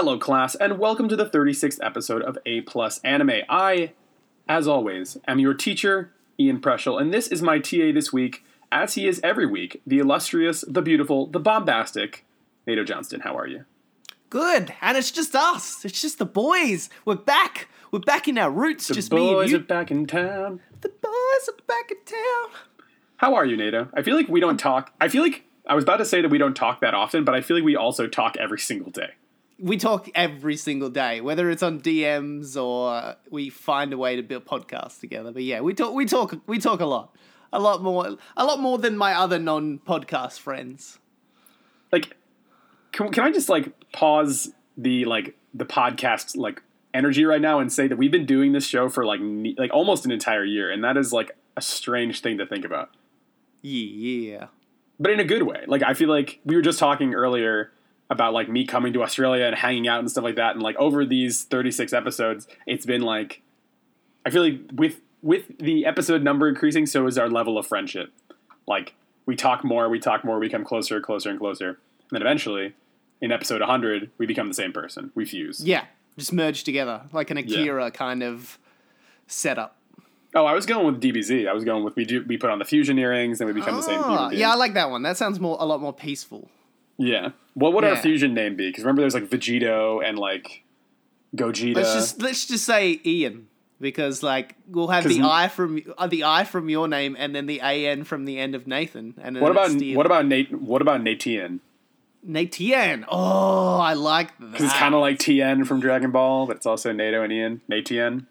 Hello, class, and welcome to the 36th episode of A Plus Anime. I, as always, I'm your teacher, Ian Preschel, and this is my TA this week, as he is every week, the illustrious, the beautiful, the bombastic, Nato Johnston. How are you? Good, and it's just us. It's just the boys. We're back. We're back in our roots. The just me and boys you. are back in town. the boys are back in town. How are you, Nato? I feel like we don't talk. I feel like I was about to say that we don't talk that often, but I feel like we also talk every single day. We talk every single day, whether it's on DMs or we find a way to build podcasts together. But yeah, we talk. We talk. We talk a lot. A lot more. A lot more than my other non-podcast friends. like can, can i just like pause the like the podcast like energy right now and say that we've been doing this show for like ne- like almost an entire year and that is like a strange thing to think about Yeah. but in a good way like i feel like we were just talking earlier about like me coming to australia and hanging out and stuff like that and like over these 36 episodes it's been like i feel like with with the episode number increasing so is our level of friendship like we talk more we talk more we come closer closer and closer and then eventually in episode 100 we become the same person we fuse Yeah. Just merged together like an Akira kind of setup. oh i was going with dbz i was going with we do we put on the fusion earrings and we become the same Ah, human being. yeah, I like that one. That sounds more a lot more peaceful. Yeah what would our fusion name be because remember there's like vegito and like gogeta Let's just let's just say Ian because like we'll have the I from uh, the I from your name and then the A N from the end of Nathan and then what about what about nate what about natien Natien? Oh, I like that. because it's kind of like tn from dragon ball but it's also nato and ian natien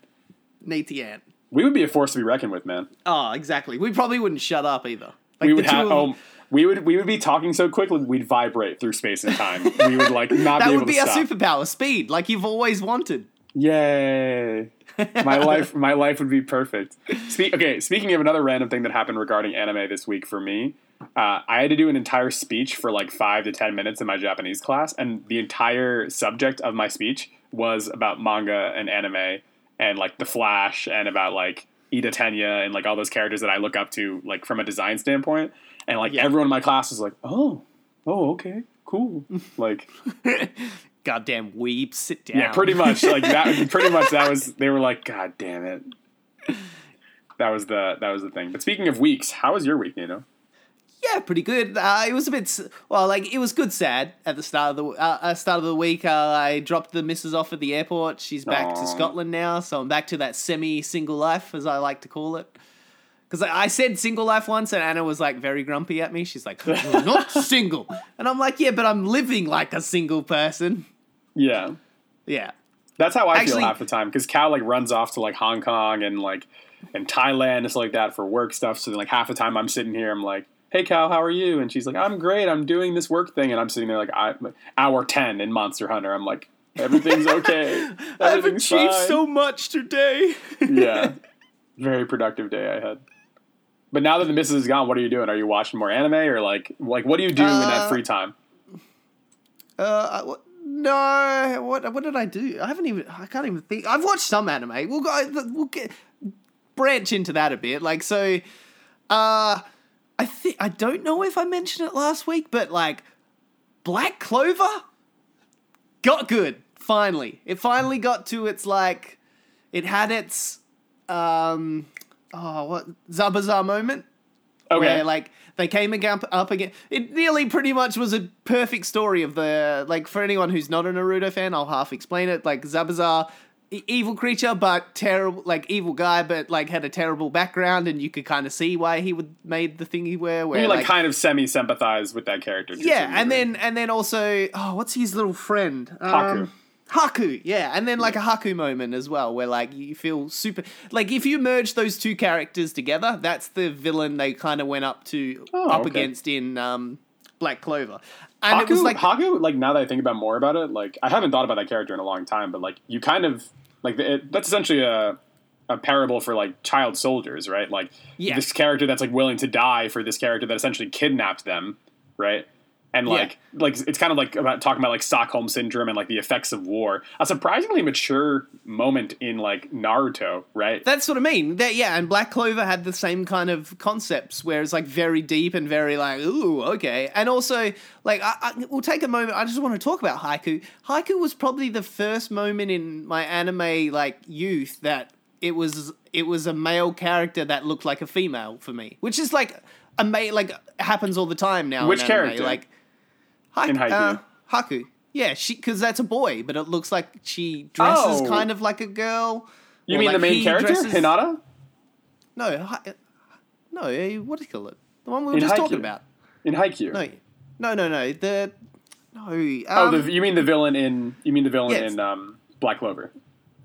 Natien. we would be a force to be reckoned with man Oh, exactly. We probably wouldn't shut up either. Like we would have oh we would we would be talking so quickly we'd vibrate through space and time we would like not that be able would be our superpower, speed, like you've always wanted. Yay! My life, my life would be perfect. Spe- okay, speaking of another random thing that happened regarding anime this week for me, uh, I had to do an entire speech for like five to ten minutes in my Japanese class, and the entire subject of my speech was about manga and anime and like the Flash and about like Iida Tenya and like all those characters that I look up to like from a design standpoint. And like Yeah. everyone in my class was like, "Oh, oh, okay, cool." like Goddamn weeb, sit down. yeah, pretty much. Like that. Pretty much that was. They were like, "God damn it." That was the that was the thing. But speaking of weeks, how was your week? Know, Yeah, pretty good. Uh, it was a bit well, like it was good. Sad at the start of the uh, uh, start of the week. Uh, I dropped the missus off at the airport. She's back Aw. to Scotland now, so I'm back to that semi single life, as I like to call it. Because I, said single life once, and Anna was like very grumpy at me. She's like, "You're not single," and I'm like, "Yeah, but I'm living like a single person." yeah, Yeah, that's how I Actually- feel half the time. Because Cal like runs off to like Hong Kong and like and Thailand and stuff like that for work stuff. So then like half the time I'm sitting here, I'm like. Hey Cal, how are you? And she's like, I'm great. I'm doing this work thing, and I'm sitting there like, I, like hour ten in Monster Hunter. I'm like, everything's okay. I've achieved fine." so much today. yeah. Very productive day I had. But now that the missus is gone, what are you doing? Are you watching more anime or like like what do you do in that Uh, free time? Uh, no. What what did I do? I haven't even. I can't even think. I've watched some anime. We'll go. We'll get branch into that a bit. Like so. Uh, I think I don't know if I mentioned it last week, but like Black Clover got good. Finally, it finally got to its like. It had its um. Oh, what Zabuza moment Okay. where like they came again up again. It nearly pretty much was a perfect story of the like for anyone who's not a Naruto fan, I'll half explain it. Like Zabuza, e- evil creature but terrible, like evil guy, but like had a terrible background, and you could kind of see why he would made the thing he wear. Where you like, kind of semi sympathize with that character. yeah, and then and then also oh, what's his little friend? Um, Haku, yeah, and then like a Haku moment as well, where like you feel super. Like if you merge those two characters together, that's the villain they kind of went up to Oh, up okay. against in um, Black Clover, and Haku, it was like Haku, like now that I think about more about it, like I haven't thought about that character in a long time, but like you kind of like it, that's essentially a a parable for like child soldiers, right? Like Yeah. this character that's like willing to die for this character that essentially kidnapped them, right? And Yeah. like like it's kind of like about talking about like Stockholm syndrome and like the effects of war. A surprisingly mature moment in like Naruto, right? That's what I mean. That yeah, and Black Clover had the same kind of concepts where it's like very deep and very like ooh okay, and also like I, I, we'll take a moment. I just want to talk about haiku. Haiku was probably the first moment in my anime like youth that it was it was a male character that looked like a female for me, which is like a ma- like happens all the time now. Which in anime. character? Like Haiku, In Haiku? Uh, Haku. Yeah, she because that's a boy, but it looks like she dresses Oh. kind of like a girl. you mean like the main character, dresses- Hinata? no, hi- no. eh, What do you call it? The one we were In just Haikyuu. talking about. In Haikyuu. No, no, no, no. The no. Um, oh, the, you mean the villain in you mean the villain Yes. in um, Black Clover?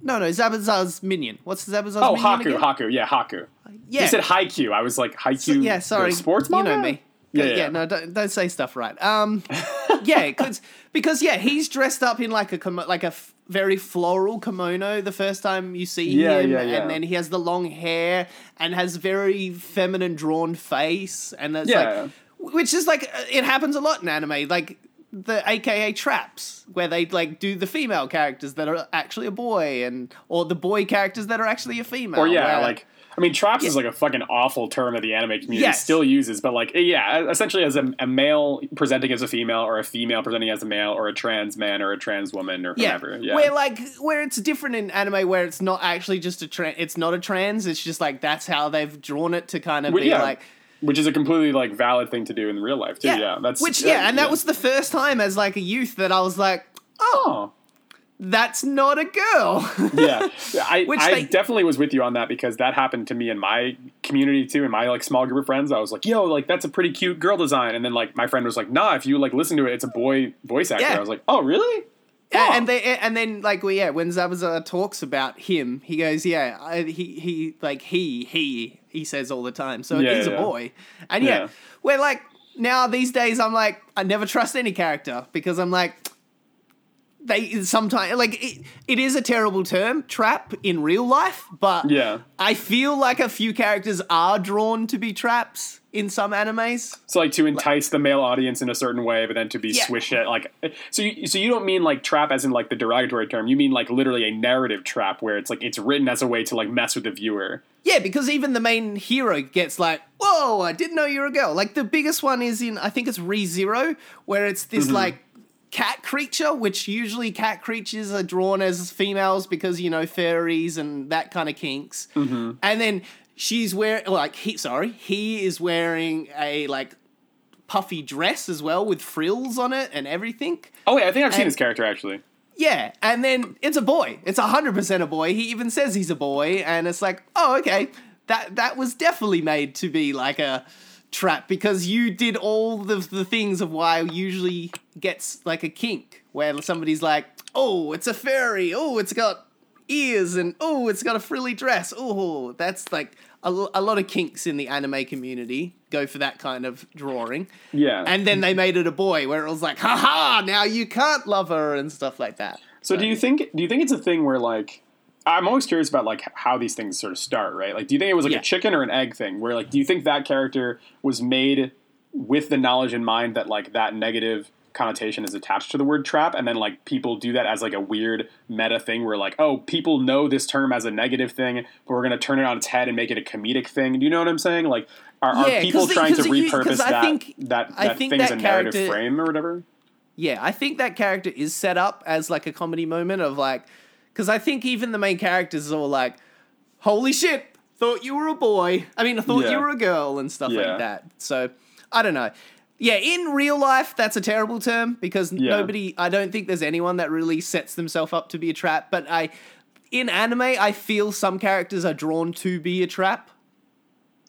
no, no. Zabuza's minion. What's Zabuza's Oh, minion Haku, again? Haku, yeah, Haku. Yeah. You said Haikyuu. I was like Haikyuu. So- yeah, sorry. sports You know me. Yeah, yeah, yeah. no, don't, don't say stuff right. Um, yeah, cause, because yeah, he's dressed up in like a like a f- very floral kimono the first time you see Yeah, him, yeah, and then he has the long hair and has very feminine drawn face, and that's Yeah. like, which is like uh, it happens a lot in anime, like the AKA traps where they like do the female characters that are actually a boy, and or the boy characters that are actually a female. Or yeah, where- like I mean, traps is like a fucking awful term that the anime community Yes. still uses, but like yeah, essentially as a, a male presenting as a female, or a female presenting as a male, or a trans man, or a trans woman, or Yeah, whatever. Yeah, where like where it's different in anime, where it's not actually just a trans. It's not a trans. It's just like that's how they've drawn it to kind of Well, be yeah, like which is a completely like valid thing to do in real life too. Yeah, that's which yeah, and that was the first time as like a youth that I was like, oh, oh. That's not a girl. yeah, I, Which I they- definitely was with you on that because that happened to me in my community too. In my like small group of friends, I was like, "Yo, like that's a pretty cute girl design," and then like my friend was like, "Nah, if you like listen to it, it's a boy voice actor." Yeah. I was like, "Oh, really?" Yeah, Oh. and they and then like well, yeah, when Zabuza uh, talks about him, he goes, yeah, I, he he like he he he says all the time, so Yeah, he's yeah. a boy, and yeah, Yeah. we're like now these days I'm like I never trust any character because I'm like they sometimes like it, it is a terrible term trap in real life, but Yeah. I feel like a few characters are drawn to be traps in some animes. So like to entice the male audience in a certain way, but then to be Yeah. swished at like so you so you don't mean like trap as in like the derogatory term. You mean like literally a narrative trap where it's like it's written as a way to like mess with the viewer. Yeah, because even the main hero gets like, "Whoa, I didn't know you were a girl." Like the biggest one is in I think it's Re Zero, where it's this mm-hmm. like cat creature, which usually cat creatures are drawn as females because you know fairies and that kind of kinks. Mm-hmm. And then she's wearing like he sorry he is wearing a like puffy dress as well with frills on it and everything. Oh wait, I think I've seen And- this character actually. Yeah, and then it's a boy. It's hundred percent a boy. He even says he's a boy, and it's like, oh, okay, that that was definitely made to be like a trap because you did all the the things of why usually gets like a kink where somebody's like, oh, it's a fairy. Oh, it's got ears, and oh, it's got a frilly dress. Oh, that's like a, a lot of kinks in the anime community go for that kind of drawing. Yeah. And then they made it a boy where it was like, haha, now you can't love her and stuff like that. So do you think do you think it's a thing where like I'm always curious about like how these things sort of start, right? Like do you think it was like Yeah. a chicken or an egg thing where like do you think that character was made with the knowledge in mind that like that negative connotation is attached to the word trap and then like people do that as like a weird meta thing where like oh people know this term as a negative thing but we're going to turn it on its head and make it a comedic thing do you know what i'm saying like are, are Yeah, people trying to you- repurpose that think- that, I that think thing as that a narrative character- frame or whatever Yeah, I think that character is set up as like a comedy moment of like, because I think even the main characters are all like, holy shit, thought you were a boy. I mean, I thought Yeah. you were a girl and stuff Yeah. like that. So, I don't know. Yeah, in real life, that's a terrible term because Yeah. nobody, I don't think there's anyone that really sets themselves up to be a trap. But I, in anime, I feel some characters are drawn to be a trap.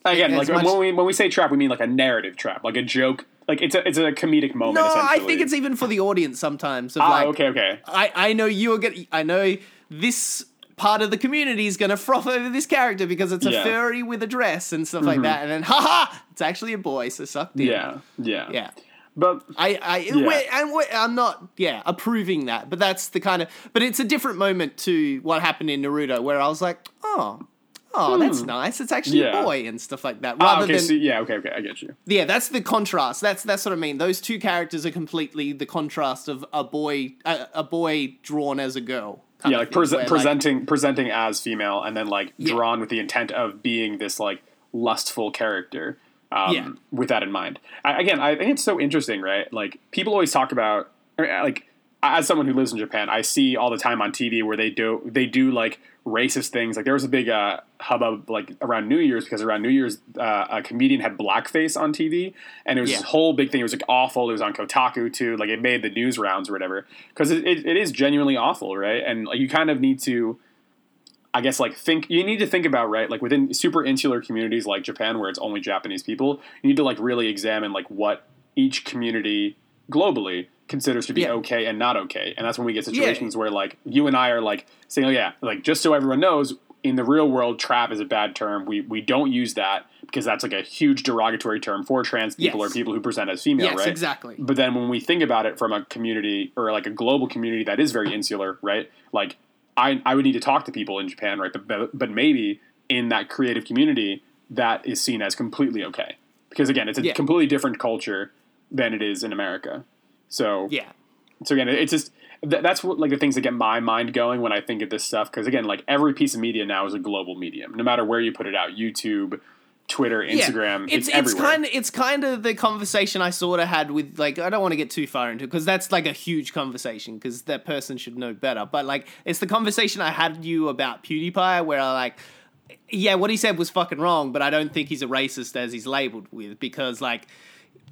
Again, like much- when we when we say trap, we mean like a narrative trap, like a joke. Like it's a it's a comedic moment. No, I think it's even for the audience sometimes. Of ah like, okay okay I, I know you're gonna I know this part of the community is gonna froth over this character because it's a Yeah. Mm-hmm. furry with a dress and stuff like that, and then haha, it's actually a boy, so sucked in. yeah yeah yeah. But I, I, we're, and we're, I'm not, yeah, approving that, but that's the kind of, but it's a different moment to what happened in Naruto, where I was like, oh, oh, that's nice. It's actually Hmm. Yeah. a boy and stuff like that. Ah, Rather okay, than so, yeah, okay, okay, I get you. yeah, that's the contrast. That's that's what I mean. Those two characters are completely the contrast of a boy, a, a boy drawn as a girl. Yeah, like, thing, prese- where, like- presenting presenting as female, and then like Yeah. drawn with the intent of being this like lustful character. Um, Yeah. With that in mind, I, again, I think it's so interesting, right? Like people always talk about, uh, like as someone who lives in Japan, I see all the time on TV where they do they do like racist things. Like there was a big uh, hubbub like around New Year's because around New Year's uh, a comedian had blackface on TV, and it was Yeah. this whole big thing. It was like awful. It was on Kotaku too. Like it made the news rounds or whatever because it, it, it is genuinely awful, right? And like you kind of need to. I guess like think you need to think about right like within super insular communities like Japan where it's only Japanese people you need to like really examine like what each community globally considers to be Yeah. okay and not okay and that's when we get situations where like you and I are like saying oh yeah like just so everyone knows in the real world trap is a bad term we we don't use that because that's like a huge derogatory term for trans people Yes. or people who present as female Yes, right exactly. but then when we think about it from a community or like a global community that is very insular, right? Like I, I would need to talk to people in Japan, right? But, but but maybe in that creative community, that is seen as completely okay because again, it's a Yeah. completely different culture than it is in America. So yeah, so again, it's just th- that's what like the things that get my mind going when I think of this stuff. Because again, like every piece of media now is a global medium, no matter where you put it out. YouTube, Twitter, Instagram, It's it's, it's kind of it's kind of the conversation I sort of had with like I don't want to get too far into because that's like a huge conversation because that person should know better. But like it's the conversation I had you about PewDiePie where I like. Yeah, what he said was fucking wrong, but I don't think he's a racist as he's labeled with because like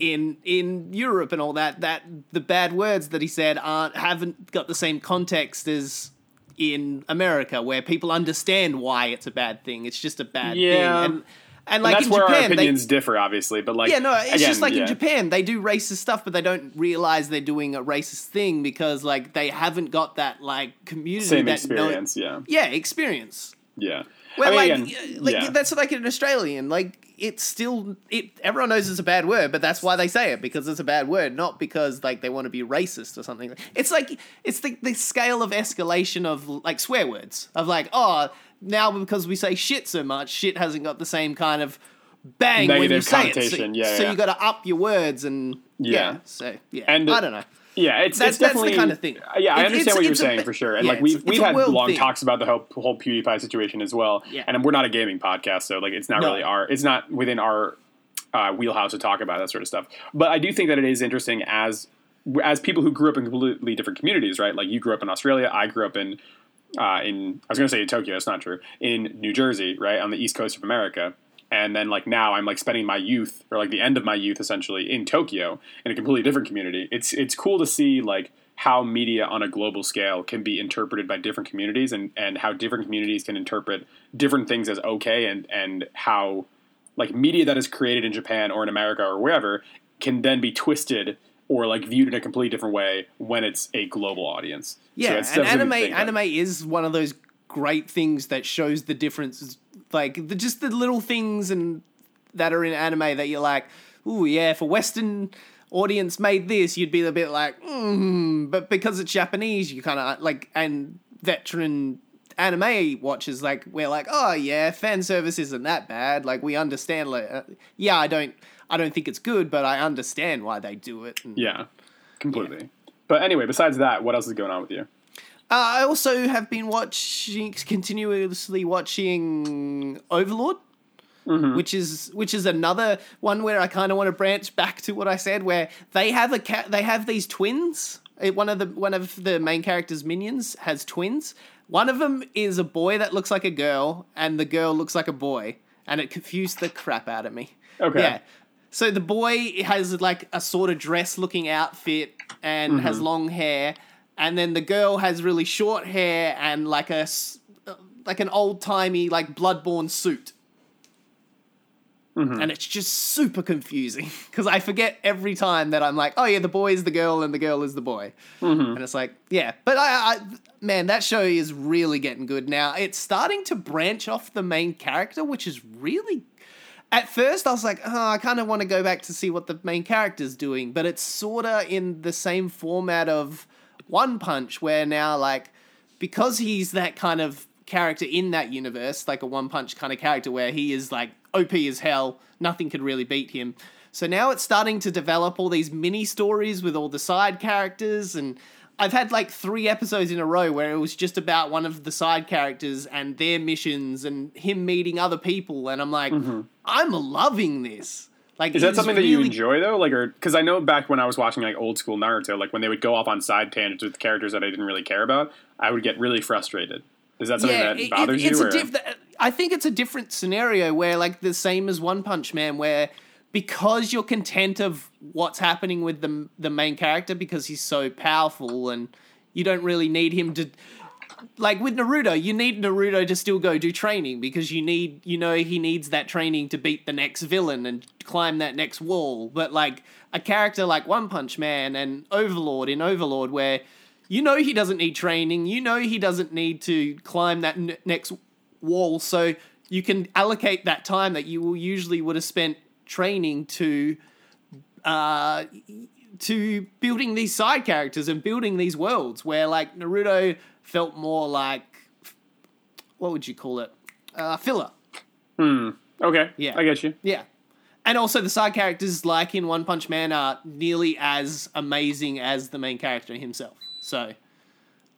in in Europe and all that that the bad words that he said aren't haven't got the same context as in America where people understand why it's a bad thing. It's just a bad Yeah. thing. And and And like that's in where Japan, our they, opinions differ, obviously. But like, yeah, no, it's again, just like yeah. in Japan, they do racist stuff, but they don't realize they're doing a racist thing because like they haven't got that like community Same that experience, yeah, yeah, experience. yeah. Where I mean, like, again, like yeah. that's like an Australian, like it's still it. Everyone knows it's a bad word, but that's why they say it because it's a bad word, not because like they want to be racist or something. It's like it's the the scale of escalation of like swear words of like oh now because we say shit so much, shit hasn't got the same kind of bang when you Negative say it. So, yeah, so yeah. you got to up your words and yeah. Yeah. So yeah, And- I don't know. Yeah, it's, That's- it's that's the definitely kind of thing. Uh, Yeah, I understand it's- what you're it's a saying for sure, and yeah, like we've we've had long thing. talks about the whole, whole PewDiePie situation as well. Yeah. And we're not a gaming podcast, so like it's not No. really our it's not within our uh, wheelhouse to talk about that sort of stuff. But I do think that it is interesting as as people who grew up in completely different communities, right? Like you grew up in Australia, I grew up in uh, in I was going to say in Tokyo, it's not true. In New Jersey, right on the east coast of America. And then like now I'm like spending my youth or like the end of my youth essentially in Tokyo in a completely different community. It's it's cool to see like how media on a global scale can be interpreted by different communities and, and how different communities can interpret different things as okay and, and how like media that is created in Japan or in America or wherever can then be twisted or like viewed in a completely different way when it's a global audience. So Yeah, it's and anime a thing that- anime is one of those great things that shows the differences, like the, just the little things and that are in anime that you're like, ooh yeah, if a Western audience made this, you'd be a bit like, mm, but because it's Japanese, you kind of like and veteran anime watchers like we're like, oh yeah, fan service isn't that bad. Like we understand. Like, uh, yeah, I don't, I don't think it's good, but I understand why they do it. And, Yeah, completely. But anyway, besides that, what else is going on with you? Uh, I also have been watching, continuously watching Overlord, which is which is another one where I kind of want to branch back to what I said, where they have a cat, they have these twins. Uh, One of the one of the main characters' minions has twins. One of them is a boy that looks like a girl, and the girl looks like a boy, and it confused the crap out of me. Okay. Yeah. So the boy has like a sort of dress looking outfit and has Mm-hmm. long hair, and then the girl has really short hair and like a like an old timey like bloodborne suit. Mm-hmm. And it's just super confusing because I forget every time that I'm like, oh yeah, the boy is the girl and the girl is the boy, Mm-hmm. and it's like, yeah. But I, I, man, that show is really getting good now. It's starting to branch off the main character, which is really at first I was like, oh, I kind of want to go back to see what the main character's doing, but it's sort of in the same format of One Punch, where now like because he's that kind of character in that universe, like a One Punch kind of character where he is like OP as hell, nothing could really beat him. So now it's starting to develop all these mini stories with all the side characters and I've had like three episodes in a row where it was just about one of the side characters and their missions and him meeting other people, and I'm like, mm-hmm. I'm loving this. Like. Is that something that you enjoy though? Like, or because I know back when I was watching like old school Naruto, like when they would go off on side tangents with characters that I didn't really care about, I would get really frustrated. Is that something that it- it- bothers it's you? diff- I think it's a different scenario where, like, the same as One Punch Man, where because you're content of what's happening with the the main character because he's so powerful and you don't really need him to. Like with Naruto, you need Naruto to still go do training because you need, you know, he needs that training to beat the next villain and climb that next wall. But like a character like One Punch Man and Overlord in Overlord, where you know he doesn't need training, you know he doesn't need to climb that n- next wall, so you can allocate that time that you will usually would have spent training to uh, to building these side characters and building these worlds where like Naruto felt more like what would you call it? Uh, filler. Hmm. Okay, Yeah. I get you. Yeah. And also the side characters like in One Punch Man are nearly as amazing as the main character himself. So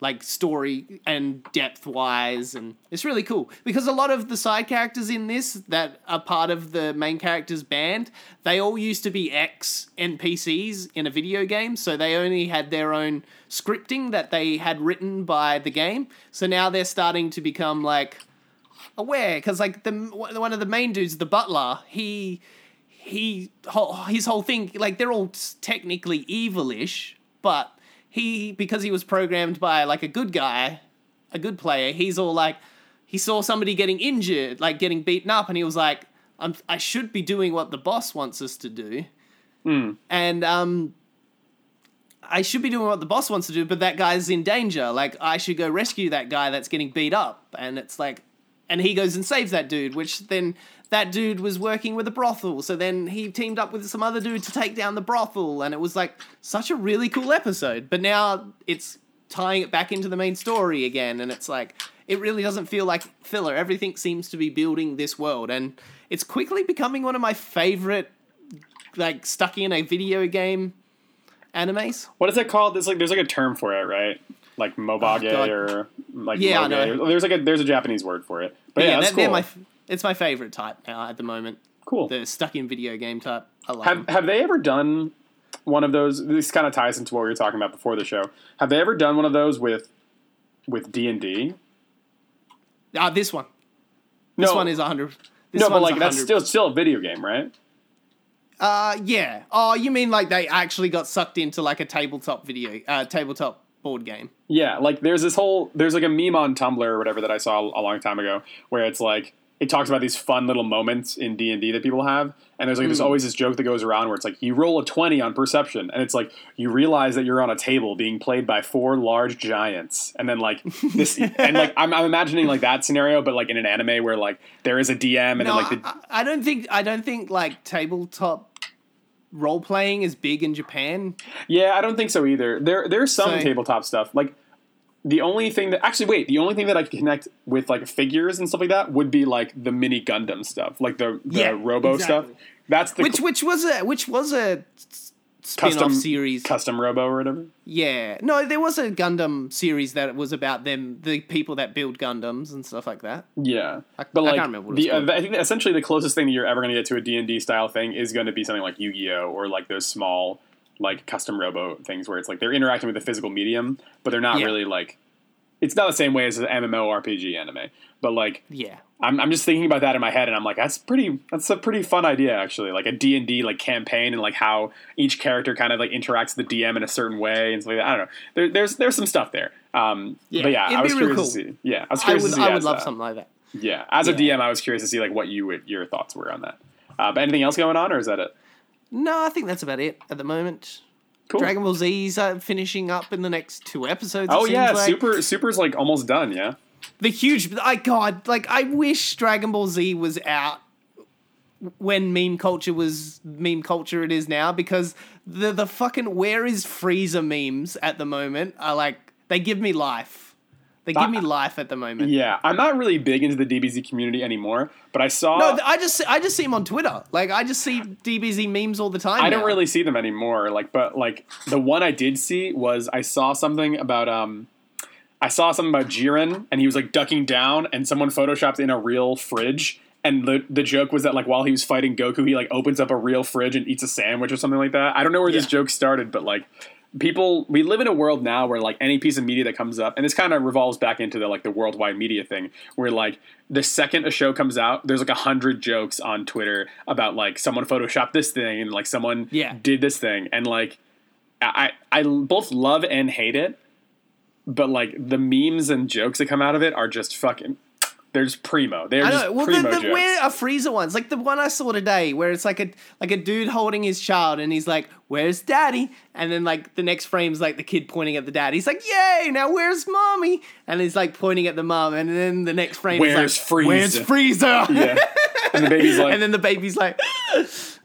like story and depth wise and it's really cool. Because a lot of the side characters in this that are part of the main character's band they all used to be ex npcs in a video game so they only had their own scripting that they had written by the game. So now they're starting to become like aware because like the one of the main dudes the butler he he his whole thing like they're all technically evilish but he because he was programmed by like a good guy a good player he's all like he saw somebody getting injured like getting beaten up and he was like I'm, i should be doing what the boss wants us to do and um I should be doing what the boss wants to do, but that guy's in danger. Like, I should go rescue that guy that's getting beat up. And it's like, and he goes and saves that dude, which then that dude was working with a brothel. So then he teamed up with some other dude to take down the brothel. And it was like such a really cool episode. But now it's tying it back into the main story again. And it's like, it really doesn't feel like filler. Everything seems to be building this world. And it's quickly becoming one of my favorite, like, stuck in a video game animes. What is it called? There's like there's like a term for it, right? Like oh, mobage Oh, or like Yeah, I know. There's like a there's a Japanese word for it. But yeah, yeah, that's cool. my it's my favorite type now at the moment. cool. The stuck in video game type. I love Have them. have they ever done one of those? This kind of ties into what we were talking about before the show. Have they ever done one of those with with D and D? Ah, this one. This No, one is hundred. This no, but one's like that's 100. still still a video game, right? Uh, yeah. Oh, you mean like they actually got sucked into like a tabletop video, uh, tabletop board game? Yeah, like there's this whole there's like a meme on Tumblr or whatever that I saw a long time ago where it's like it talks about these fun little moments in D and D that people have, and there's like there's hmm. always this joke that goes around where it's like you roll a twenty on perception, and it's like you realize that you're on a table being played by four large giants, and then like this, and like I'm, I'm imagining like that scenario, but like in an anime where like there is a DM and No, then like the I, I don't think I don't think like tabletop role playing is big in Japan. Yeah, I don't think so either. There there's some So- tabletop stuff. Like the only thing that actually wait, the only thing that I can connect with like figures and stuff like that would be like the mini Gundam stuff, like the the Yeah, Robo exactly. stuff. That's the Which which was a which was a spin off custom series. custom Robo or whatever. Yeah. No, there was a Gundam series that was about them, the people that build Gundams and stuff like that. Yeah, I- but I like can't remember the uh, I think essentially the closest thing that you're ever going to get to a D and D style thing is going to be something like Yu Gi Oh or like those small like custom Robo things where it's like they're interacting with the physical medium, but they're not Yeah. really like. It's not the same way as an MMORPG anime, but like Yeah. I'm, I'm just thinking about that in my head and i'm like that's pretty that's a pretty fun idea actually like a d&d like campaign and like how each character kind of like interacts with the dm in a certain way and stuff like that i don't know there, there's there's some stuff there um Yeah, but yeah it'd i was curious to cool. see yeah i was I curious would to see I would love something like that. yeah as a dm i was curious to see like what you would your thoughts were on that uh, but anything else going on or is that it No, I think that's about it at the moment. cool Dragon Ball Z's uh, finishing up in the next two episodes. oh yeah like. super super's like almost done yeah the huge I God, like I wish Dragon Ball Z was out when meme culture was meme culture it is now because the the fucking where is Frieza memes at the moment are like they give me life. They give I- me life at the moment. Yeah, I'm not really big into the DBZ community anymore, but I saw. No, I just I just see him on Twitter. Like I just see DBZ memes all the time. I don't really see them anymore. Like, but like the one I did see was I saw something about um, I saw something about Jiren and he was like ducking down and someone photoshopped in a real fridge. And the the joke was that like while he was fighting Goku, he like opens up a real fridge and eats a sandwich or something like that. I don't know where this joke started, but like people we live in a world now where like any piece of media that comes up and this kind of revolves back into the like the worldwide media thing where like the second a show comes out there's like a hundred jokes on twitter about like someone photoshopped this thing and like someone Yeah. did this thing and like i i both love and hate it but like the memes and jokes that come out of it are just fucking there's primo they're I just know. Well, primo the, the, jokes where are Frieza ones? Like the one I saw today, where it's like a like a dude holding his child, and he's like, "Where's daddy?" And then like the next frame's like the kid pointing at the dad. He's like, "Yay! Now where's mommy?" And he's like pointing at the mom, and then the next frame Where's is like, Frieza? "Where's Frieza?" yeah and the baby's like and then the baby's like,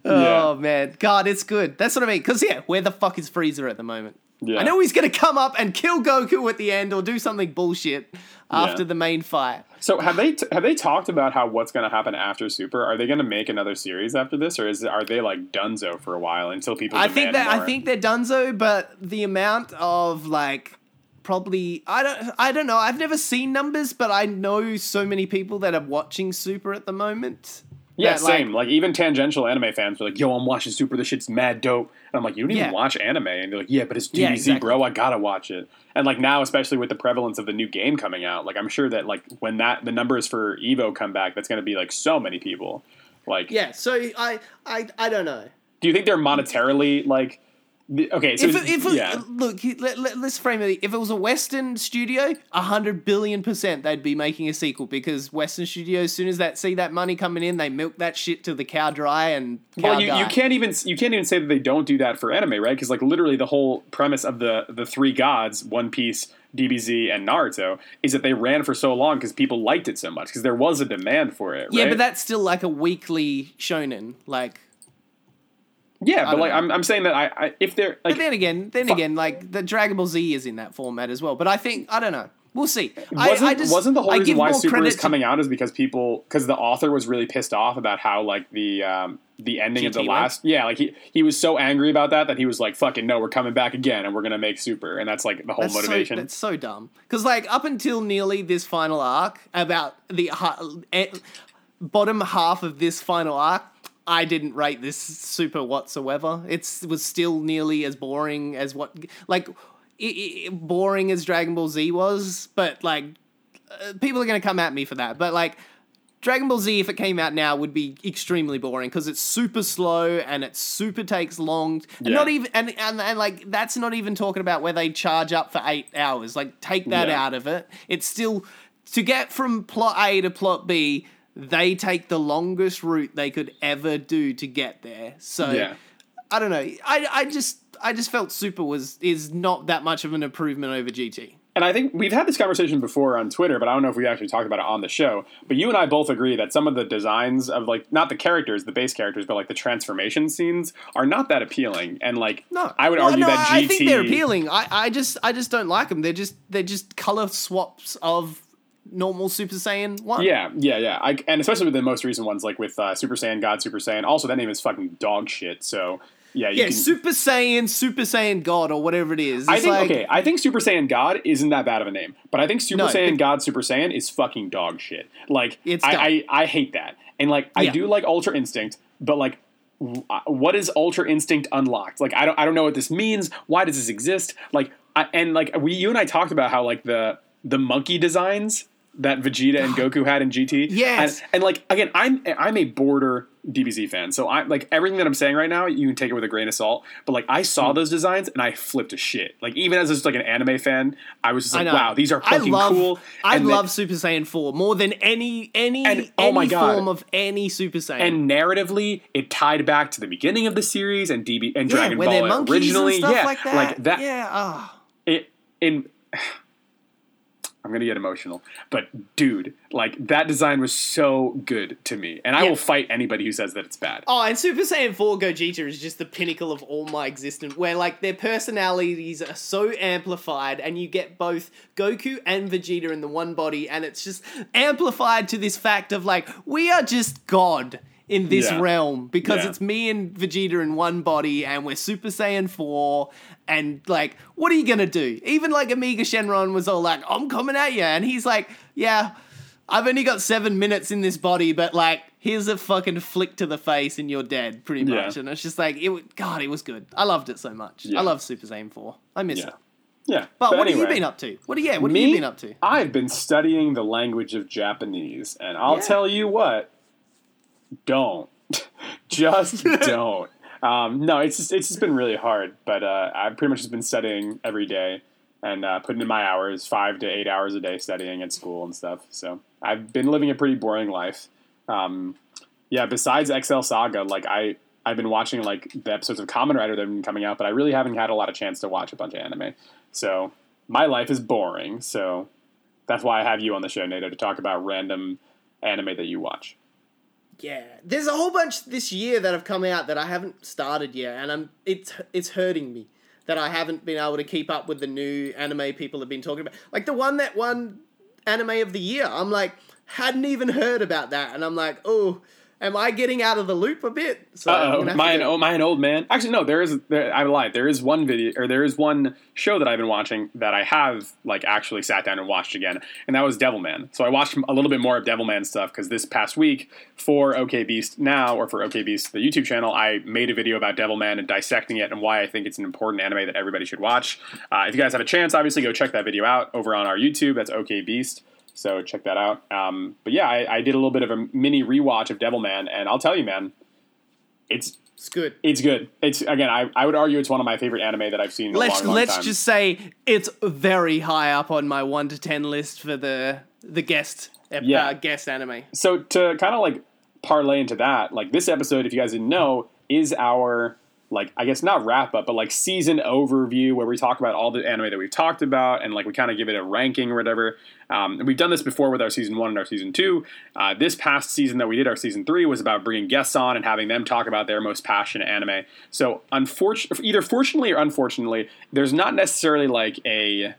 "Oh Yeah. man, God, it's good." That's what I mean. Because yeah, where the fuck is Frieza at the moment? Yeah. I know he's gonna come up and kill Goku at the end, or do something bullshit after Yeah. the main fight. So have they t- have they talked about how what's going to happen after Super? Are they going to make another series after this, or is are they like Dunzo for a while until people? I think that I think they're donezo, but the amount of like probably I don't I don't know. I've never seen numbers, but I know so many people that are watching Super at the moment. Yeah, that, like- same. Like, even tangential anime fans are like, "Yo, I'm watching Super. This shit's mad dope." And I'm like, "You don't Yeah. even watch anime?" And they're like, "Yeah, but it's DBZ, Yeah, exactly. bro. I gotta watch it." And like now, especially with the prevalence of the new game coming out, like I'm sure that like when that the numbers for Evo come back, that's to be like so many people. Like, Yeah, so I I I don't know. do you think they're monetarily like? The, okay, so If, it- if it- yeah. look, let, let, us frame it. If it was a Western studio, a hundred billion percent they'd be making a sequel because Western studios, as soon as that see that money coming in, they milk that shit till the cow dry and cow Well, you, you can't even you can't even say that they don't do that for anime, right? Because like literally the whole premise of the the three gods, One Piece, DBZ, and Naruto, is that they ran for so long because people liked it so much because there was a demand for it. Yeah, right? but that's still like a weekly shonen. Like, yeah, but like know. I'm, I'm saying that I, I if they're like but then again, then Fu- again, like the Dragon Ball Z is in that format as well. But I think I don't know. We'll see. Wasn't I just, wasn't the whole reason why Super credit is to- coming out is because people because the author was really pissed off about how like the um the ending of the GT went? last yeah like he he was so angry about that that he was like fucking no we're coming back again and we're gonna make Super and that's like the whole That's motivation. So, that's so dumb. Because like up until nearly this final arc, about the ha- eh, bottom half of this final arc, I didn't rate this super whatsoever. It's it was still nearly as boring as what like i i boring as Dragon Ball Z was, but like uh, people are gonna come at me for that. But like. Dragon Ball Z, if it came out now, would be extremely boring because it's super slow and it super takes long. And Yeah. not even and, and and like that's not even talking about where they charge up for eight hours. Like take that Yeah. out of it. It's still to get from plot A to plot B. They take the longest route they could ever do to get there. So yeah. I don't know. I I just I just felt Super was is not that much of an improvement over GT. And I think we've had this conversation before on Twitter, but I don't know if we actually talked about it on the show. But you and I both agree that some of the designs of like not the characters, the base characters, but like the transformation scenes are not that appealing. And like No, I would Well, argue no, that GT I think they're appealing. I, I just I just don't like them. They're just they're just color swaps of normal Super Saiyan one. Yeah, yeah, yeah. I, and especially with the most recent ones, like with uh, Super Saiyan God, Super Saiyan. Also, that name is fucking dog shit. So yeah, you yeah, can, Super Saiyan, Super Saiyan God, or whatever it is. It's I think like, okay. I think Super Saiyan God isn't that bad of a name, but I think Super No, Saiyan but- God Super Saiyan is fucking dog shit. Like It's I. I I hate that, and like I Yeah. do like Ultra Instinct, but like. uh, What is Ultra Instinct unlocked? Like I don't, I don't know what this means. Why does this exist? Like, I, and like we, you and I talked about how like the the monkey designs that Vegeta and Goku had in GT. Yes. and, and like again, I'm I'm a border DBZ fan, so I like everything that I'm saying right now. You can take it with a grain of salt, but like I saw those designs and I flipped a shit. Like even as just like an anime fan, I was just like, wow, these are I fucking love, cool. I they- love Super Saiyan 4 more than any any And- oh any my God. form of any Super Saiyan. and narratively, it tied back to the beginning of the series and DB and yeah, Dragon Ball originally. and stuff yeah, like that. that. Yeah, ah. It in. I'm gonna get emotional. But dude, like that design was so good to me, and I Yeah. will fight anybody who says that it's bad. Oh, and Super Saiyan 4 Gogeta is just the pinnacle of all my existence, where like their personalities are so amplified, and you get both Goku and Vegeta in the one body, and it's just amplified to this fact of like, we are just God in this Yeah. realm because Yeah. it's me and Vegeta in one body, and we're Super Saiyan 4, and like, what are you gonna do? Even like Omega Shenron was all like, I'm coming at you, and he's like, yeah. I've only got seven minutes in this body, but like, here's a fucking flick to the face and you're dead, pretty Yeah. much. And it's just like, it. God, it was good. I loved it so much. I love Super Saiyan 4. I miss it. yeah. But, what anyway, have you been up to? What? Yeah, what me, have you been up to? I've been studying the language of Japanese, and I'll Yeah. tell you what, don't, just don't. Um, no, it's just it's just been really hard, but uh, I've pretty much just been studying every day and uh, putting in my hours, five to eight hours a day studying at school and stuff. So I've been living a pretty boring life. Um, yeah, besides Excel Saga, like I I've been watching like the episodes of Kamen Rider that have been coming out, but I really haven't had a lot of chance to watch a bunch of anime. So my life is boring. So that's why I have you on the show, Nato, to talk about random anime that you watch. Yeah, there's a whole bunch this year that have come out that I haven't started yet, and I'm it's it's hurting me that I haven't been able to keep up with the new anime people have been talking about. Like the one that won anime of the year, I'm like hadn't even heard about that, and I'm like, oh, am I getting out of the loop a bit? So Uh-oh, go- oh, an old man. Actually, no. There is. There, I lied. There is one video, or there is one show that I've been watching that I have like actually sat down and watched again, and that was Devilman. So I watched a little bit more of Devilman stuff because this past week for OK Beast now, or for OK Beast the YouTube channel, I made a video about Devilman and dissecting it and why I think it's an important anime that everybody should watch. Uh, if you guys have a chance, obviously go check that video out over on our YouTube. That's OK Beast. So check that out. Um, but yeah, I, I did a little bit of a mini rewatch of Devilman, and I'll tell you, man, it's It's good. it's good. It's again, I, I would argue it's one of my favorite anime that I've seen in Let's long, long let's time. just say it's very high up on my one to ten list for the the guest ep- Yeah. uh, guest anime. so to kind of like parlay into that, like this episode, if you guys didn't know, is our like I guess not wrap up, but like season overview where we talk about all the anime that we've talked about and like we kind of give it a ranking or whatever. Um, and we've done this before with our season one and our season two. Uh, this past season that we did, our season three, was about bringing guests on and having them talk about their most passionate anime. So, unfortunately, either fortunately or unfortunately, there's not necessarily like a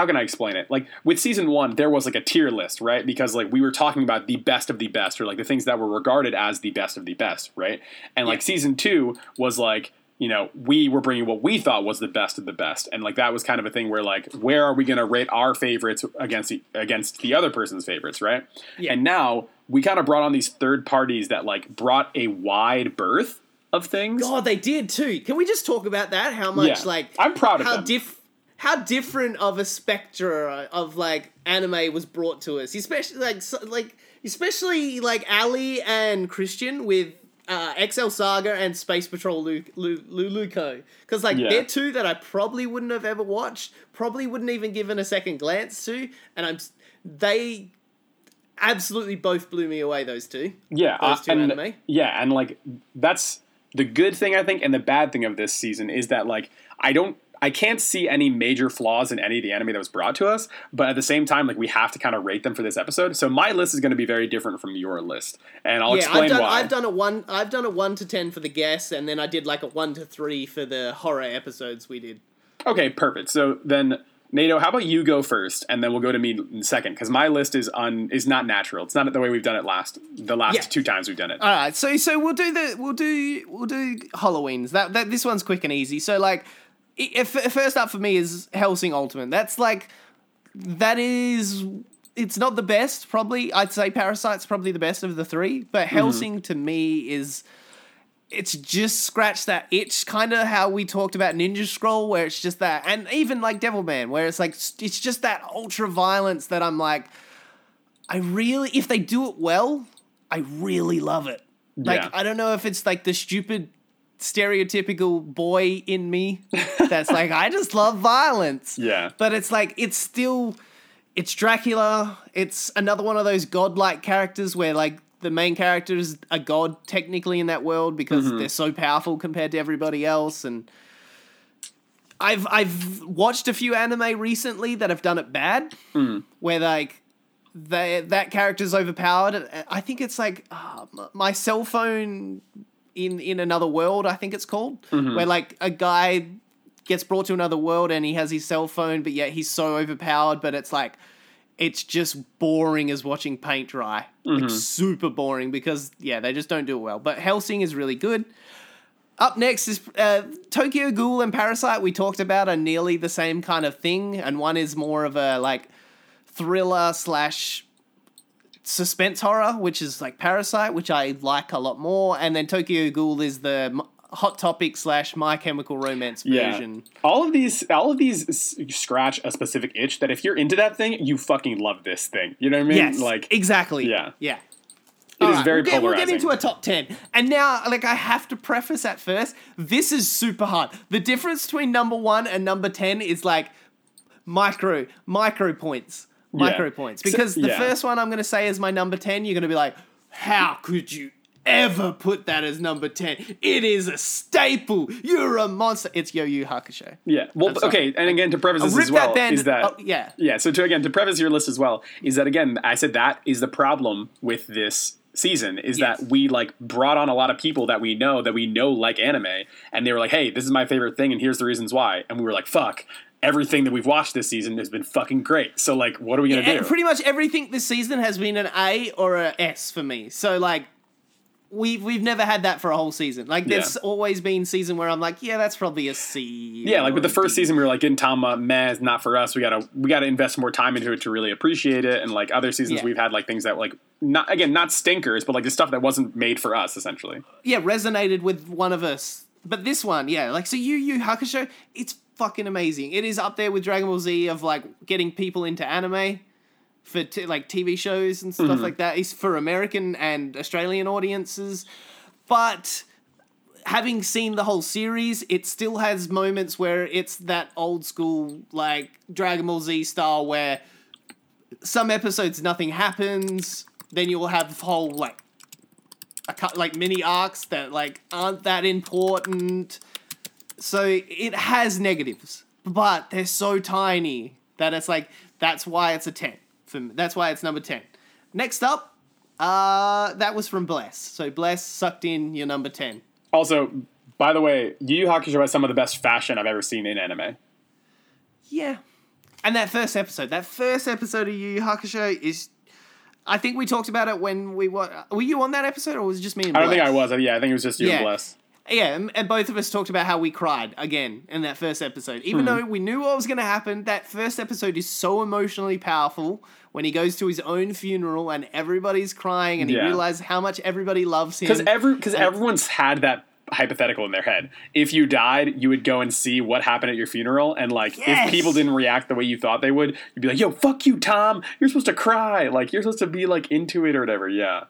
how can I explain it? Like with season one, there was like a tier list, right? Because like we were talking about the best of the best, or like the things that were regarded as the best of the best, right? And like season two was like, you know, we were bringing what we thought was the best of the best, and like that was kind of a thing where like, where are we going to rate our favorites against the, against the other person's favorites, right? Yeah. And now we kind of brought on these third parties that like brought a wide berth of things. Oh, they did too. Can we just talk about that? How much Yeah. like I'm proud of how them. diff how different of a spectra of like anime was brought to us, especially like so, like especially like Ali and Christian with uh, Excel Saga and Space Patrol Lu- Lu- Luluco because like Yeah. they're two that I probably wouldn't have ever watched, probably wouldn't even given a second glance to, and I'm they absolutely both blew me away. Those two. yeah, those uh, two and, anime. Yeah, and like that's the good thing I think, and the bad thing of this season is that like I don't. I can't see any major flaws in any of the anime that was brought to us, but at the same time, like we have to kind of rate them for this episode. So my list is going to be very different from your list, and I'll yeah, explain I've done, why. I've done a one. I've done a one to ten for the guests, and then I did like a one to three for the horror episodes we did. Okay, perfect. So then, Nato, how about you go first, and then we'll go to me in second because my list is un is not natural. It's not the way we've done it last the last Yeah. two times we've done it. All right, so so we'll do the we'll do we'll do Halloween's. That that this one's quick and easy. So like, if, if first up for me is Hellsing Ultimate. That's like that is. It's not the best, probably. I'd say Parasyte's probably the best of the three, but mm-hmm. Hellsing to me is it's just scratched that itch, kind of how we talked about Ninja Scroll, where it's just that, and even like Devilman, where it's like it's just that ultra violence that I'm like, I really, if they do it well, I really love it. Like Yeah. I don't know if it's like the stupid stereotypical boy in me that's like I just love violence. Yeah. But it's like it's still it's Dracula. It's another one of those godlike characters where like the main character is a god technically in that world because Mm-hmm. they're so powerful compared to everybody else and I've I've watched a few anime recently that have done it bad, where like they that character's overpowered. I think it's like uh, my cell phone in in another world. I think it's called where like a guy gets brought to another world and he has his cell phone, but yet he's so overpowered. But it's like it's just boring as watching paint dry. Like super boring because yeah, they just don't do it well. But Hellsing is really good. Up next is uh, Tokyo Ghoul and Parasyte. We talked about are nearly the same kind of thing, and one is more of a like thriller slash suspense horror, which is like Parasyte, which I like a lot more. And then Tokyo Ghoul is the Hot Topic slash My Chemical Romance Yeah. version. All of these, all of these scratch a specific itch that if you're into that thing, you fucking love this thing. You know what I mean? Yes, like exactly. yeah. yeah. it is Alright, very we'll get, we'll get into a top 10. And now, like, I have to preface at first, this is super hard. The difference between number one and number 10 is like micro, micro points. Micro Yeah. points. So- Because the yeah. first one I'm going to say is my number 10, you're going to be like, how could you ever put that as number 10? It is a staple. You're a monster. It's Yo Yu Hakusho. Yeah. Well, okay. And again, to preface this as well, that is that oh, yeah. yeah. So to again to preface your list as well is that again I said that is the problem with this season is Yes. that we like brought on a lot of people that we know that we know like anime and they were like hey this is my favorite thing and here's the reasons why and we were like fuck everything that we've watched this season has been fucking great so like what are we gonna And do pretty much everything this season has been an A or a S for me. So like we've we've never had that for a whole season. Like there's Yeah. always been season where I'm like, yeah, that's probably a C. Yeah, like with the first D. season, we were like Gintama, meh, it's not for us. We gotta we gotta invest more time into it to really appreciate it. And like other seasons, Yeah. we've had like things that like not again not stinkers, but like the stuff that wasn't made for us essentially. yeah resonated with one of us. But this one, yeah, like so Yu Yu Hakusho, it's fucking amazing. It is up there with Dragon Ball Z of like getting people into anime for t- like TV shows and stuff mm-hmm. like that. It's for American and Australian audiences, but having seen the whole series, it still has moments where it's that old school like Dragon Ball Z style where some episodes nothing happens, then you will have whole like a cut like mini arcs that like aren't that important. So it has negatives, but they're so tiny that it's like that's why it's a ten. For me. That's why it's number ten. Next up, uh, that was from Bless. So Bless sucked in your number ten. Also, by the way, Yu Yu Hakusho has some of the best fashion I've ever seen in anime. Yeah. And that first episode, that first episode of Yu Yu Hakusho is. I think we talked about it when we were. Were you on that episode, or was it just me and? I don't think I was. Yeah, I think it was just you Yeah. and Bless. Yeah, and- and both of us talked about how we cried again in that first episode. Even Hmm. though we knew what was going to happen, that first episode is so emotionally powerful when he goes to his own funeral and everybody's crying and he realizes how much everybody loves him. Because every because everyone's had that hypothetical in their head. If you died, you would go and see what happened at your funeral, and like Yes! if people didn't react the way you thought they would, you'd be like, "Yo, fuck you, Tom. You're supposed to cry. Like you're supposed to be like into it or whatever." Yeah.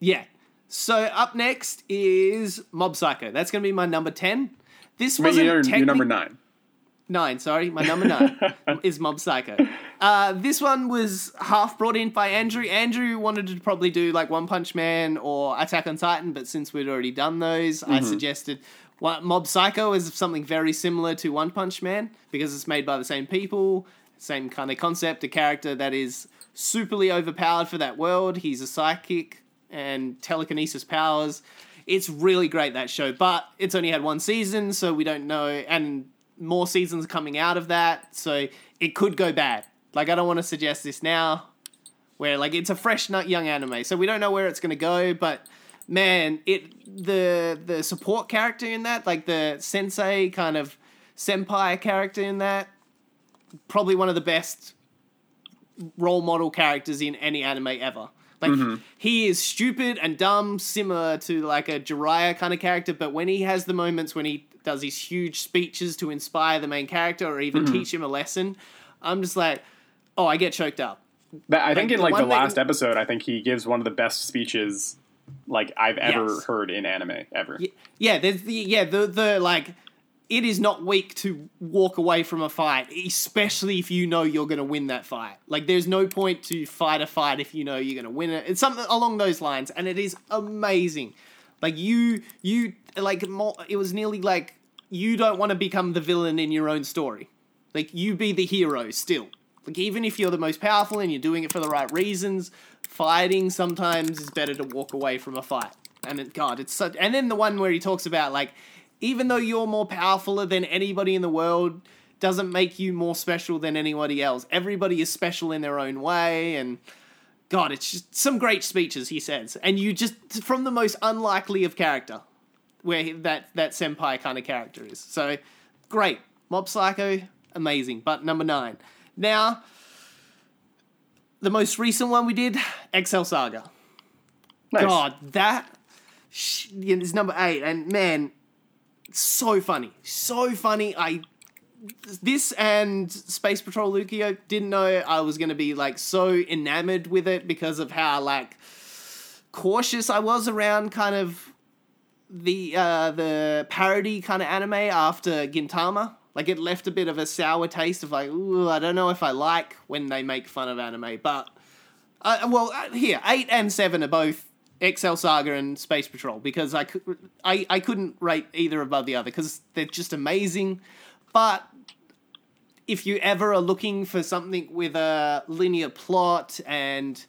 yeah. So up next is Mob Psycho. That's going to be my number 10. This wasn't you're, you're number nine. Nine, sorry. My number nine is Mob Psycho. Uh, this one was half brought in by Andrew. Andrew wanted to probably do like One Punch Man or Attack on Titan, but since we'd already done those, I suggested what, Mob Psycho is something very similar to One Punch Man because it's made by the same people, same kind of concept, a character that is superly overpowered for that world. He's a psychic and telekinesis powers. It's really great that show, but it's only had one season, so we don't know, and more seasons coming out of that, so it could go bad. Like I don't want to suggest this now, where like it's a fresh nut young anime, so we don't know where it's gonna go, but man, it the the support character in that, like the sensei kind of senpai character in that, probably one of the best role model characters in any anime ever. Like mm-hmm. he is stupid and dumb, similar to like a Jiraiya kind of character. But when he has the moments when he does these huge speeches to inspire the main character or even mm-hmm. teach him a lesson, I'm just like, oh, I get choked up. That, I think Like, in like the that- last episode, I think he gives one of the best speeches like I've ever Yes. heard in anime ever. Yeah, there's the yeah the the like. It is not weak to walk away from a fight, especially if you know you're going to win that fight. Like, there's no point to fight a fight if you know you're going to win it. It's something along those lines, and it is amazing. Like you, you like it was nearly like you don't want to become the villain in your own story. Like you be the hero still. Like even if you're the most powerful and you're doing it for the right reasons, fighting sometimes is better to walk away from a fight. And it, God, it's such. And then the one where he talks about like, even though you're more powerful than anybody in the world, doesn't make you more special than anybody else. Everybody is special in their own way, and God, it's just some great speeches he says, and you just from the most unlikely of character, where that that senpai kind of character is. So great, Mob Psycho, amazing. But number nine, now the most recent one we did, Excel Saga. Nice. God, that sh- is number eight, and man, so funny, so funny. I this and Space Patrol Luluco didn't know I was gonna be like so enamored with it because of how like cautious I was around kind of the uh the parody kind of anime after Gintama. Like it left a bit of a sour taste of like, ooh, I don't know if I like when they make fun of anime, but uh, well, uh, here eight and seven are both Excel Saga and Space Patrol because I could I, I couldn't rate either above the other because they're just amazing. But if you ever are looking for something with a linear plot and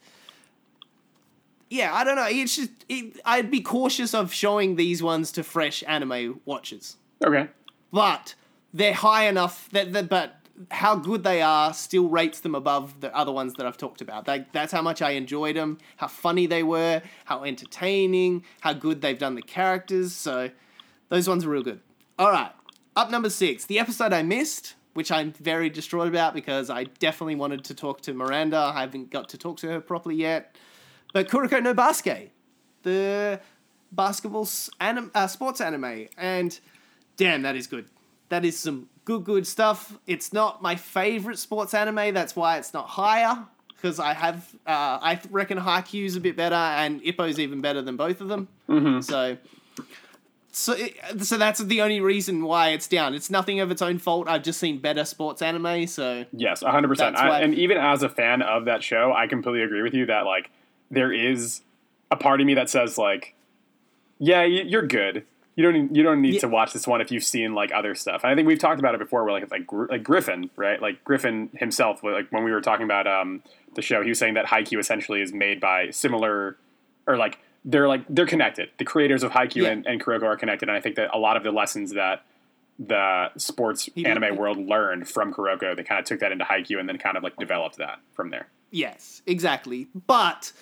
yeah, I don't know, it's just it, I'd be cautious of showing these ones to fresh anime watchers Okay. but they're high enough that, that but how good they are still rates them above the other ones that I've talked about. Like that's how much I enjoyed them, how funny they were, how entertaining, how good they've done the characters. So those ones are real good. All right, up number six, the episode I missed, which I'm very distraught about because I definitely wanted to talk to Miranda. I haven't got to talk to her properly yet. But Kuroko no Basket, the basketball anim- uh, sports anime, and damn, that is good. That is some good, good stuff. It's not my favorite sports anime. That's why it's not higher. Because I have, uh, I reckon Haikyuu's a bit better, and Ippo's even better than both of them. So, so, it, so that's the only reason why it's down. It's nothing of its own fault. I've just seen better sports anime. So, Yes, 100%. I, and even as a fan of that show, I completely agree with you that, like, there is a part of me that says, like, yeah, you're good. You don't need, you don't need Yeah. to watch this one if you've seen like other stuff. And I think we've talked about it before. Where like it's like like Griffin, right? Like Griffin himself. Like when we were talking about um, the show, he was saying that Haikyuu essentially is made by similar, or like they're like they're connected. The creators of Haikyuu Yeah. and, and Kuroko are connected. And I think that a lot of the lessons that the sports did- anime world learned from Kuroko, they kind of took that into Haikyuu and then kind of like developed that from there. Yes, exactly. But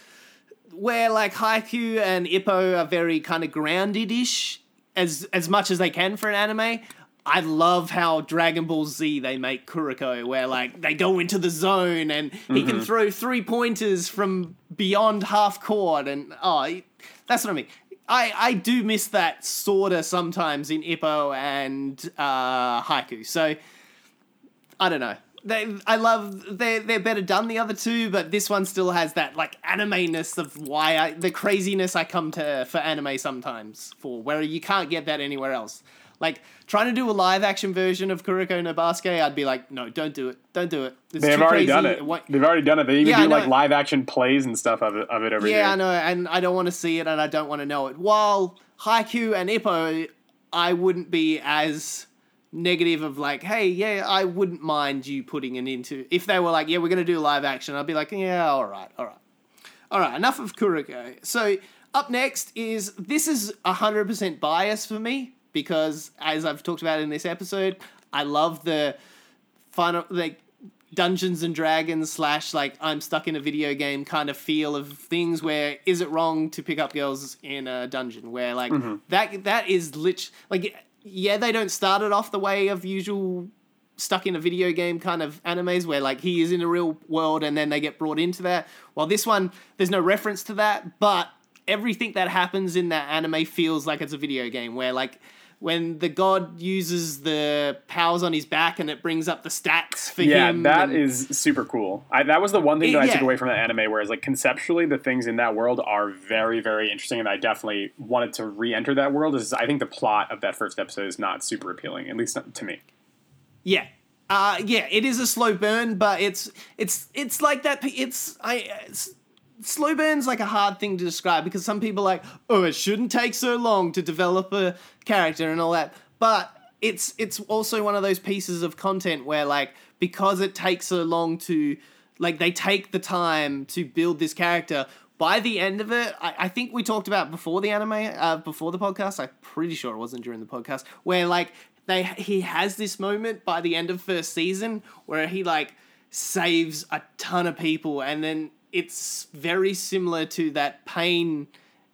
where like Haikyuu and Ippo are very kind of grounded-ish as as much as they can for an anime. I love how Dragon Ball Z they make Kuroko, where like they go into the zone and he can throw three pointers from beyond half court, and oh, that's what I mean. I, I do miss that sorta sometimes in Ippo and uh, Haikyuu. So I don't know. They, I love they're they're better done the other two, but this one still has that like anime-ness of why I the craziness I come to for anime sometimes for where you can't get that anywhere else. Like trying to do a live action version of Kuroko no Basket, I'd be like, no, don't do it, don't do it. It's They've already crazy. done it. What- They've already done it. They even Yeah, do like live action plays and stuff of it, of it over here. Yeah, I know, and I don't want to see it, and I don't want to know it. While Haikyuu and Ippo, I wouldn't be as negative of like, hey, yeah, I wouldn't mind you putting it into. If they were like, yeah, we're gonna do live action, I'd be like, yeah, all right, all right, all right. Enough of Kuroko. So up next is this is hundred percent bias for me because as I've talked about in this episode, I love the final like Dungeons and Dragons slash like I'm stuck in a video game kind of feel of things where is it wrong to pick up girls in a dungeon where like mm-hmm. that that is lit like yeah they don't start it off the way of usual stuck in a video game kind of animes where like he is in a real world and then they get brought into that. While this one there's no reference to that but everything that happens in that anime feels like it's a video game where like when the god uses the powers on his back and it brings up the stats for Yeah, him that and- is super cool. I, that was the one thing It- that I took away from that anime, whereas like conceptually, the things in that world are very, very interesting, and I definitely wanted to re-enter that world. Is I think the plot of that first episode is not super appealing, at least not to me. Yeah. Uh, yeah, it is a slow burn, but it's it's it's like that. It's I it's, slow burn's like a hard thing to describe because some people are like, oh, it shouldn't take so long to develop a character and all that. But it's it's also one of those pieces of content where like because it takes so long to like they take the time to build this character by the end of it i, I think we talked about before the anime uh, before the podcast i'm pretty sure it wasn't during the podcast where like they he has this moment by the end of first season where he like saves a ton of people and then it's very similar to that pain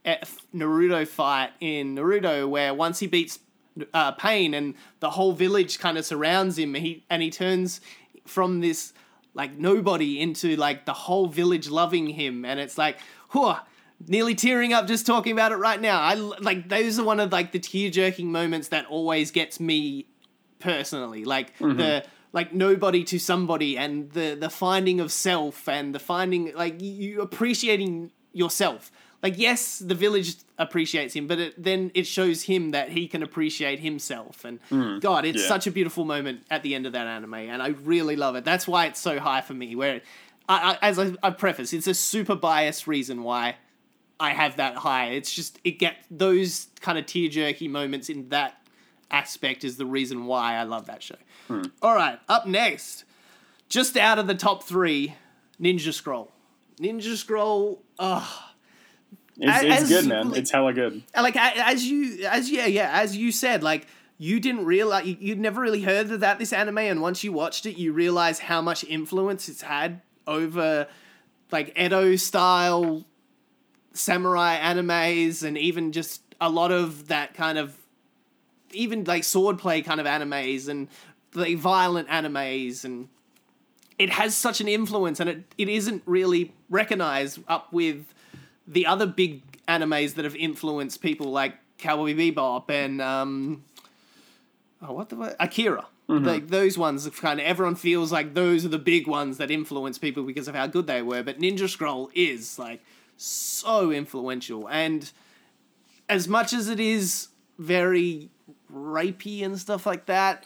F- Naruto fight in Naruto where once he beats uh, Pain and the whole village kind of surrounds him he and he turns from this like nobody into like the whole village loving him. And it's like whew, nearly tearing up just talking about it right now. I like those are one of like the tear jerking moments that always gets me personally. Like the like nobody to somebody and the the finding of self and the finding like you appreciating yourself like yes the village appreciates him but it, then it shows him that he can appreciate himself and mm, god it's yeah. such a beautiful moment at the end of that anime and i really love it that's why it's so high for me where I, I, as I, I preface it's a super biased reason why I have that high. It's just it get those kind of tear jerky moments in that aspect is the reason why I love that show. Hmm. All right, up next, just out of the top three, Ninja Scroll. Ninja Scroll. Ugh. It's, As- it's good, man. like- It's hella good. like as you as yeah yeah as you said like you didn't realize you- you'd never really heard of that this anime and once you watched it you realize how much influence it's had over like edo style samurai animes and even just a lot of that kind of even like swordplay kind of animes and like violent animes and it has such an influence and it, it isn't really recognized up with the other big animes that have influenced people like Cowboy Bebop and um, oh, what the? Akira. Like those ones, kind of everyone feels like those are the big ones that influence people because of how good they were. But Ninja Scroll is like so influential, and as much as it is very rapey and stuff like that,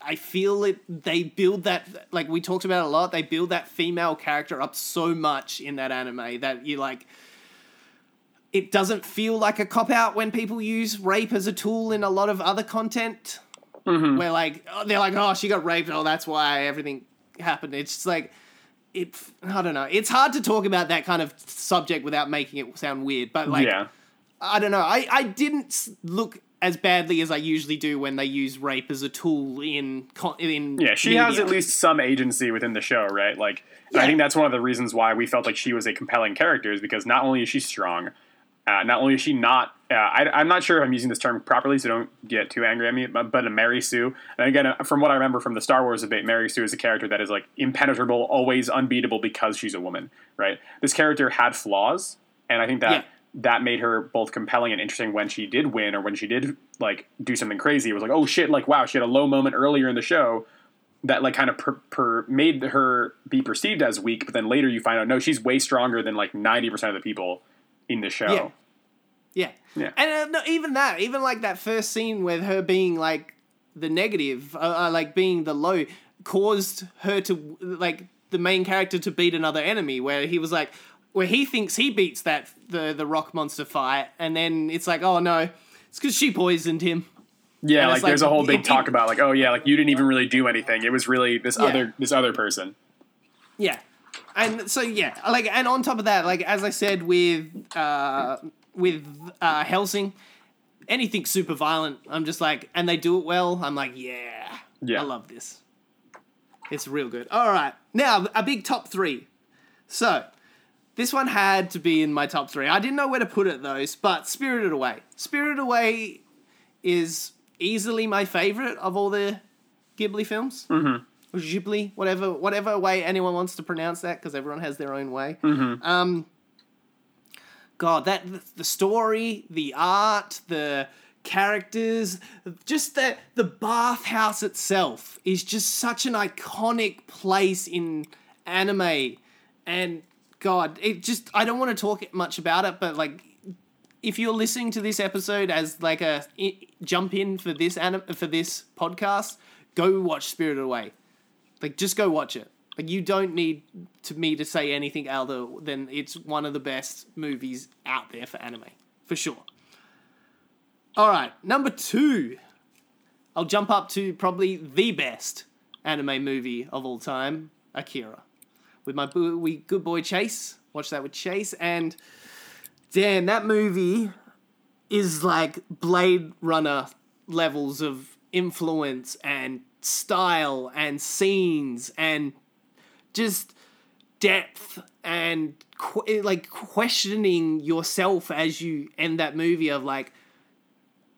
I feel it. They build that like we talked about a lot. They build that female character up so much in that anime that you like. It doesn't feel like a cop out when people use rape as a tool in a lot of other content. Mm-hmm. Where like oh, they're like, oh, she got raped. Oh, that's why everything happened. It's just like it. I don't know. It's hard to talk about that kind of subject without making it sound weird. But like, yeah. I don't know. I, I didn't look as badly as I usually do when they use rape as a tool in in Yeah, she has at least some agency within the show, right? Like, and I think that's one of the reasons why we felt like she was a compelling character is because not only is she strong, uh, not only is she not, uh, I, I'm not sure if I'm using this term properly, so don't get too angry at me, but, but a Mary Sue. And again, uh, from what I remember from the Star Wars debate, Mary Sue is a character that is like impenetrable, always unbeatable because she's a woman, right? This character had flaws, and I think that Yeah. That made her both compelling and interesting when she did win or when she did like do something crazy. It was like, oh shit, like wow, she had a low moment earlier in the show that like kind of per, per made her be perceived as weak, but then later you find out no, she's way stronger than like ninety percent of the people in the show. Yeah. Yeah. Yeah. And uh, no, even that, even like that first scene with her being like the negative, uh, uh, like being the low, caused her to like the main character to beat another enemy. Where he was like, where he thinks he beats that the the rock monster fight, and then it's like, oh no, it's because she poisoned him. Yeah, And like, there's a whole big it- talk it- about like, oh yeah, like you didn't even really do anything. It was really this Yeah. other this other person. Yeah. And so yeah, like and on top of that, like as I said with uh with uh Hellsing, anything super violent, I'm just like and they do it well, I'm like, yeah. Yeah. I love this. It's real good. All right. Now, a big top 3. So, this one had to be in my top 3. I didn't know where to put it though, but Spirited Away. Spirited Away is easily my favorite of all the Ghibli films. Mm-hmm. Or Ghibli, whatever, whatever way anyone wants to pronounce that, because everyone has their own way. Um, God, that the story, the art, the characters, just the the bathhouse itself is just such an iconic place in anime, and God, it just I don't want to talk much about it, but like if you're listening to this episode as like a jump in for this anim- for this podcast, go watch Spirited Away. Like just go watch it. Like you don't need to me to say anything other than it's one of the best movies out there for anime, for sure. All right, number two. I'll jump up to probably the best anime movie of all time, Akira, with my boo- we good boy Chase. Watch that with Chase, and Dan, that movie is like Blade Runner levels of influence and style and scenes and just depth and qu- like questioning yourself as you end that movie of like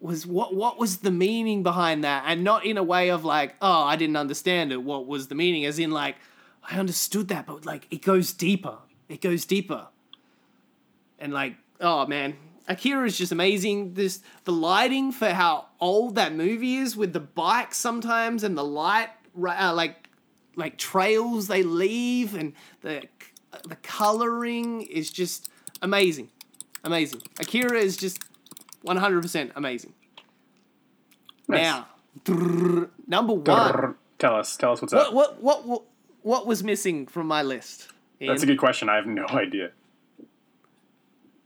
was what what was the meaning behind that? And not in a way of like oh I didn't understand it. What was the meaning? As in like I understood that but like it goes deeper. It goes deeper. And like oh man. Akira is just amazing. This the lighting for how old that movie is with the bikes sometimes and the light uh, like like trails they leave and the the coloring is just amazing. Amazing. Akira is just 100% amazing. Nice. now number one. Tell us. Tell us what's what, up. what what what what was missing from my list That's a good question. I have no idea.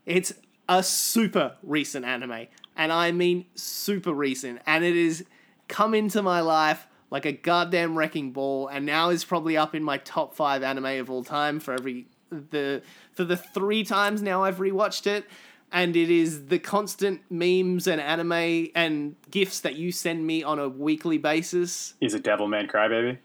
It's a super recent anime, and I mean super recent, and it has come into my life like a goddamn wrecking ball, and now is probably up in my top five anime of all time for every the for the three times now I've rewatched it. And it is the constant memes and anime and gifs that you send me on a weekly basis. Is it Devilman Crybaby.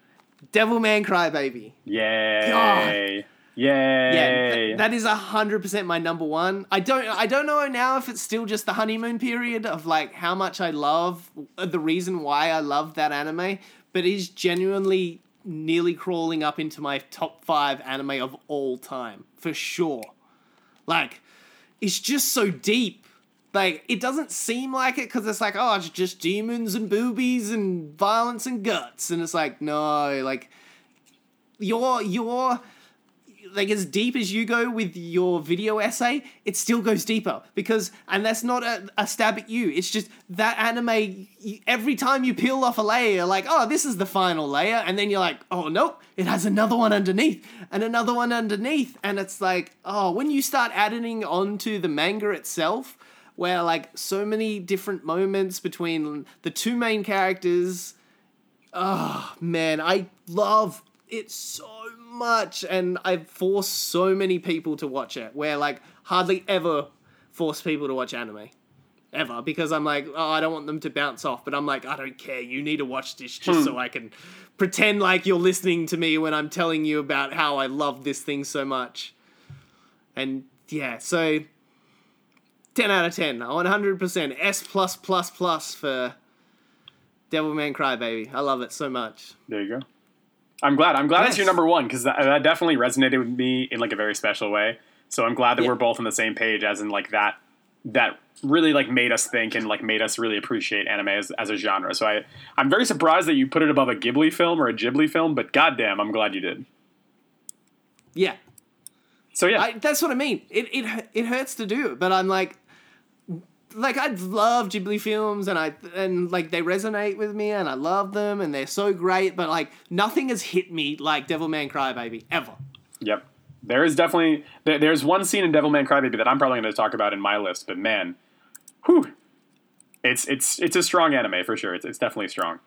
Devilman Crybaby. Yay! Yeah, Yay! th- that is hundred percent my number one. I don't, I don't know now if it's still just the honeymoon period of like how much I love uh, the reason why I love that anime, but it is genuinely nearly crawling up into my top five anime of all time for sure. Like, it's just so deep. Like, it doesn't seem like it because it's like, oh, it's just demons and boobies and violence and guts, and it's like, no, like, your your like as deep as you go with your video essay, it still goes deeper because, and that's not a, a stab at you. It's just that anime. Every time you peel off a layer, like, oh, this is the final layer, and then you're like, oh nope, it has another one underneath and another one underneath, and it's like, oh, when you start adding onto the manga itself, where like so many different moments between the two main characters. Oh man i love it so much and i've forced so many people to watch it where like hardly ever force people to watch anime. Ever because i'm like oh i don't want them to bounce off but i'm like i don't care you need to watch this just hmm. so i can pretend like you're listening to me when i'm telling you about how i love this thing so much. And yeah so 10 out of 10 100% s plus plus plus for Devilman Crybaby. I love it so much. There you go. I'm glad. I'm glad it's your number one because that, that definitely resonated with me in like a very special way. So I'm glad that Yeah. we're both on the same page, as in like that. That really like made us think and like made us really appreciate anime as, as a genre. So I I'm very surprised that you put it above a Ghibli film or a Ghibli film, but goddamn, I'm glad you did. Yeah, So yeah, I, that's what I mean. It it it hurts to do it, but I'm like, like I love Ghibli films, and I and like they resonate with me, and I love them, and they're so great. But like nothing has hit me like Devilman Crybaby ever. Yep. There is definitely there, there's one scene in Devilman Crybaby that I'm probably going to talk about in my list, but man, whew, it's it's it's a strong anime for sure. It's it's definitely strong.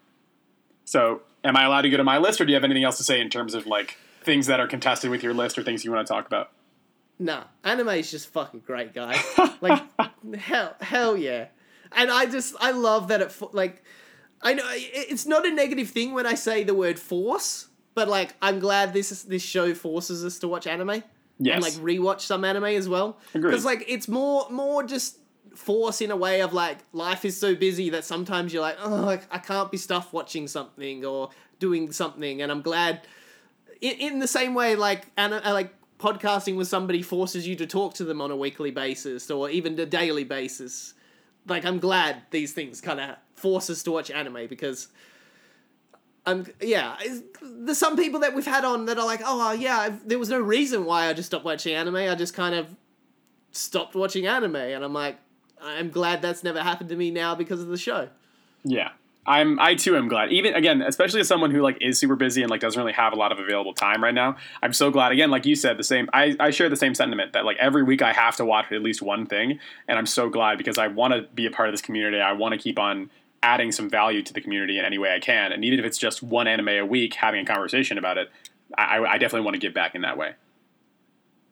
So, am I allowed to go to my list, or do you have anything else to say in terms of like things that are contested with your list or things you want to talk about? Nah, anime is just fucking great, guys. Like, hell, hell yeah. And I just, I love that it, like, I know it's not a negative thing when I say the word force, but like, I'm glad this is, this show forces us to watch anime Yes. and like rewatch some anime as well. Because like, it's more, more just force in a way of like, life is so busy that sometimes you're like, oh, I, I can't be stuffed watching something or doing something, and I'm glad in, in the same way like and uh, like podcasting with somebody forces you to talk to them on a weekly basis or even a daily basis like i'm glad these things kind of force us to watch anime because i'm yeah there's some people that we've had on that are like oh yeah I've, there was no reason why i just stopped watching anime i just kind of stopped watching anime and i'm like i'm glad that's never happened to me now because of the show Yeah. I'm I too am glad. Even again, especially as someone who like is super busy and like doesn't really have a lot of available time right now. I'm so glad again, like you said, the same I, I share the same sentiment that like every week I have to watch at least one thing. And I'm so glad because I want to be a part of this community. I want to keep on adding some value to the community in any way I can, and even if it's just one anime a week, having a conversation about it, I, I definitely want to give back in that way.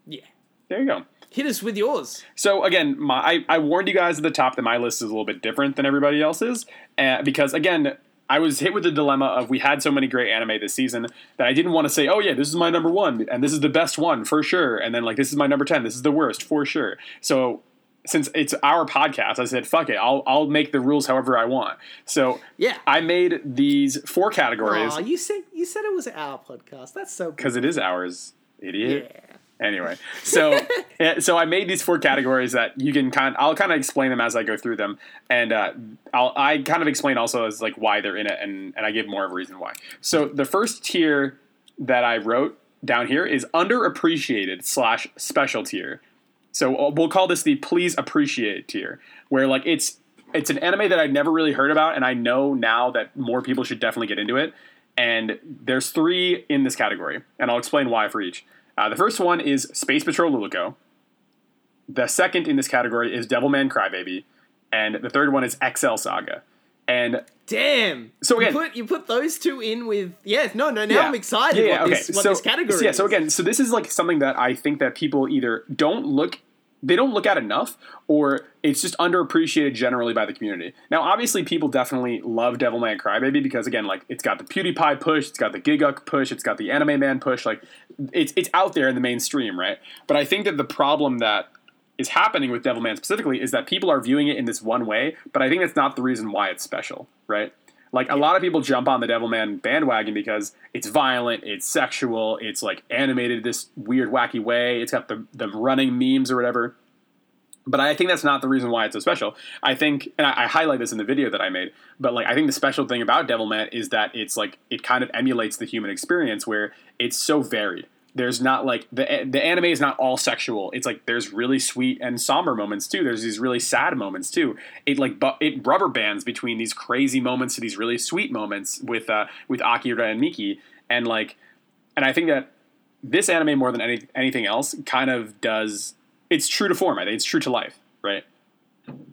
Yeah. There you go. Hit us with yours. So again, my I, I warned you guys at the top that my list is a little bit different than everybody else's, uh, because again, I was hit with the dilemma of we had so many great anime this season that I didn't want to say, oh yeah, this is my number one and this is the best one for sure, and then like this is my number ten, this is the worst for sure. So since it's our podcast, I said, fuck it, I'll I'll make the rules however I want. So Yeah. I made these four categories Aw, you said you said it was our podcast. That's so because it is ours, idiot. Yeah. Anyway, so so I made these four categories that you can kind. I'll kind of explain them as I go through them, and uh, I'll I kind of explain also as like why they're in it, and and I give more of a reason why. So the first tier that I wrote down here is underappreciated slash special tier. So uh, we'll call this the please appreciate tier, where like it's it's an anime that I'd never really heard about, and I know now that more people should definitely get into it. And there's three in this category, and I'll explain why for each. Uh, the first one is Space Patrol Luluco. The second in this category is Devilman Crybaby, and the third one is Excel Saga. And Damn. So again- you put you put those two in with yeah. No, no. Now Yeah. I'm excited. Yeah, what okay. this what so, this category. so yeah, so again, so this is like something that I think that people either don't look they don't look at enough or it's just underappreciated generally by the community. Now, obviously people definitely love Devilman Crybaby because again, like it's got the PewDiePie push, it's got the Gigguk push, it's got the Anime Man push, like it's it's out there in the mainstream, right? But I think that the problem that is happening with Devilman specifically is that people are viewing it in this one way, but I think that's not the reason why it's special, right? Like a lot of people jump on the Devilman bandwagon because it's violent, it's sexual, it's like animated this weird, wacky way. It's got the the running memes or whatever. But I think that's not the reason why it's so special. I think, and I, I highlight this in the video that I made. But like, I think the special thing about Devilman is that it's like it kind of emulates the human experience, where it's so varied. There's not like the the anime is not all sexual. It's like there's really sweet and somber moments too. There's these really sad moments too. It like bu- it rubber bands between these crazy moments to these really sweet moments with uh, with Akira and Miki, and like, and I think that this anime more than any, anything else kind of does. It's true to form. I think it's true to life, right?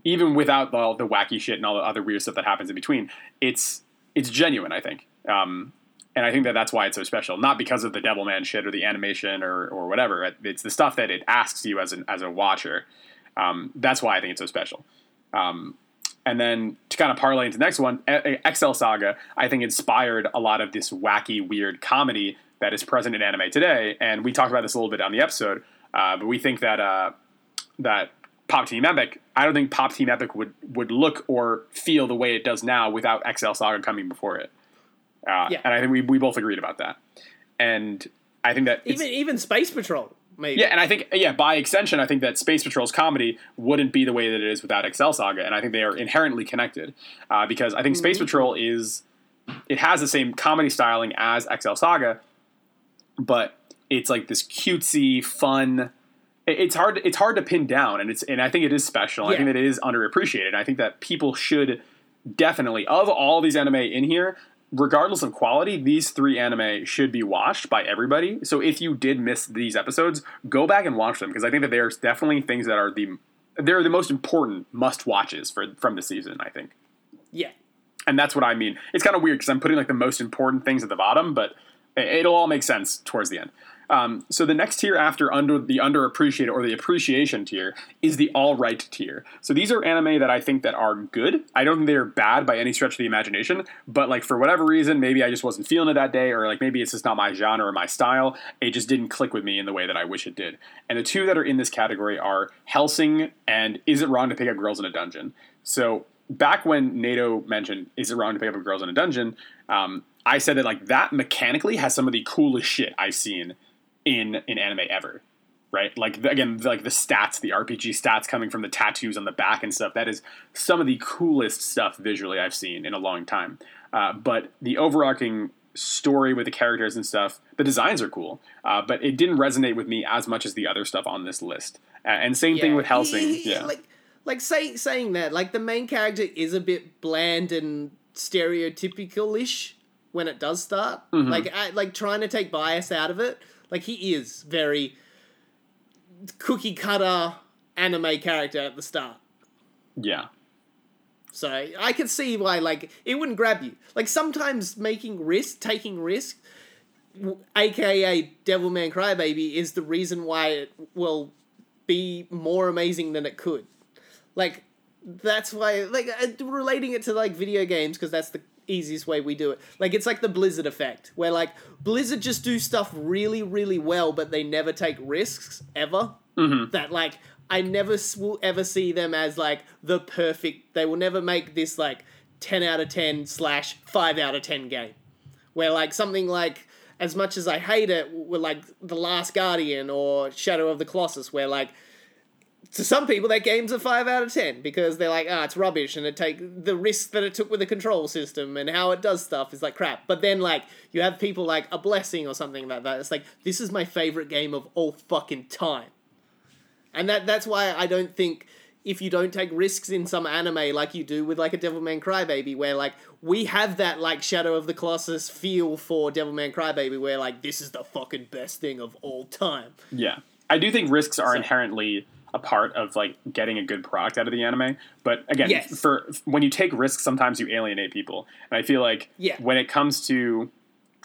Even without all the wacky shit and all the other weird stuff that happens in between, it's it's genuine. I think. Um, and I think that that's why it's so special. Not because of the Devilman shit or the animation or, or whatever. It's the stuff that it asks you as an as a watcher. Um, that's why I think it's so special. Um, and then to kind of parlay into the next one, Excel Saga, I think inspired a lot of this wacky, weird comedy that is present in anime today. And we talked about this a little bit on the episode, uh, but we think that uh, that Pop Team Epic, I don't think Pop Team Epic would would look or feel the way it does now without Excel Saga coming before it. Uh, Yeah. And I think we, we both agreed about that. And I think that even even Space Patrol maybe. yeah, and I think yeah, by extension, I think that Space Patrol's comedy wouldn't be the way that it is without Excel Saga, and I think they are inherently connected uh, because I think Mm-hmm. Space Patrol is it has the same comedy styling as Excel Saga, but it's like this cutesy, fun. it- It's hard. It's hard to pin down, and it's and I think it is special. I think that it is underappreciated. I think that people should definitely of all these anime in here regardless of quality these three anime should be watched by everybody. So if you did miss these episodes go back and watch them because i think that there's definitely things that are the they're the most important must watches for from the season i think. Yeah. and that's what i mean. It's kind of weird because i'm putting like the most important things at the bottom but it- it'll all make sense towards the end um, so the next tier after under the underappreciated or the appreciation tier is the all right tier. So these are anime that I think that are good. I don't think they're bad by any stretch of the imagination, but like for whatever reason, maybe I just wasn't feeling it that day, or like maybe it's just not my genre or my style. It just didn't click with me in the way that I wish it did. And the two that are in this category are Hellsing and Is It Wrong to Pick Up Girls in a Dungeon? So back when Nato mentioned Is It Wrong to Pick Up Girls in a Dungeon, um, I said that like that mechanically has some of the coolest shit I've seen in in anime ever right like the, again like the stats the rpg stats coming from the tattoos on the back and stuff that is some of the coolest stuff visually i've seen in a long time uh, but the overarching story with the characters and stuff the designs are cool uh, but it didn't resonate with me as much as the other stuff on this list uh, and same thing with Hellsing Yeah, yeah Like like say, saying that, like the main character is a bit bland and stereotypical ish when it does start. Mm-hmm. Like I, like trying to take bias out of it. Like he is very cookie cutter anime character at the start. yeah So I can see why like it wouldn't grab you. Like sometimes making risk, taking risk, aka Devilman Crybaby, is the reason why it will be more amazing than it could. Like that's why like uh, relating it to like video games because that's the easiest way we do it. Like it's like the Blizzard effect where like Blizzard just do stuff really really well but they never take risks ever. Mm-hmm. That like I never will ever see them as like the perfect. They will never make this like 10 out of 10 slash 5 out of 10 game where like something like as much as I hate it, with like The Last Guardian or Shadow of the Colossus, where like to some people that game's a five out of ten because they're like, ah, it's rubbish, and it take the risk that it took with the control system and how it does stuff is like crap. But then like you have people like a blessing or something like that. It's like this is my favorite game of all fucking time, and that that's why I don't think if you don't take risks in some anime like you do with like a Devilman Crybaby, where like we have that like Shadow of the Colossus feel for Devilman Crybaby, where like this is the fucking best thing of all time. Yeah, I do think risks are So- inherently a part of like getting a good product out of the anime. But again, Yes. for when you take risks, sometimes you alienate people, and I feel like Yeah. when it comes to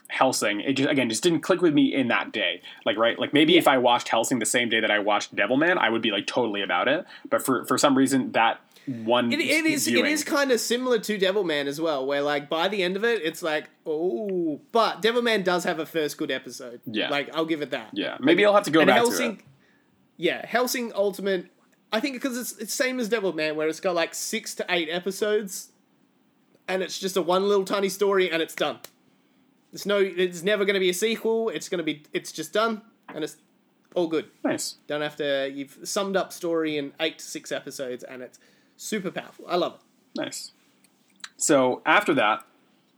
Hellsing, it just again just didn't click with me in that day. Like right, like maybe if I watched Hellsing the same day that I watched Devilman, I would be like totally about it. But for for some reason that one It, it is viewing- is kind of similar to Devilman as well, where like by the end of it, it's like oh, but Devilman does have a first good episode. Yeah. like I'll give it that. yeah maybe I'll have to go and back Hellsing, to it. Yeah, Hellsing Ultimate. I think because it's it's same as Devilman, where it's got like six to eight episodes, and it's just a one little tiny story, and it's done. It's no, it's never going to be a sequel. It's going to be, it's just done, and it's all good. Nice. Don't have to. You've summed up story in eight to six episodes, and it's super powerful. I love it. Nice. So after that,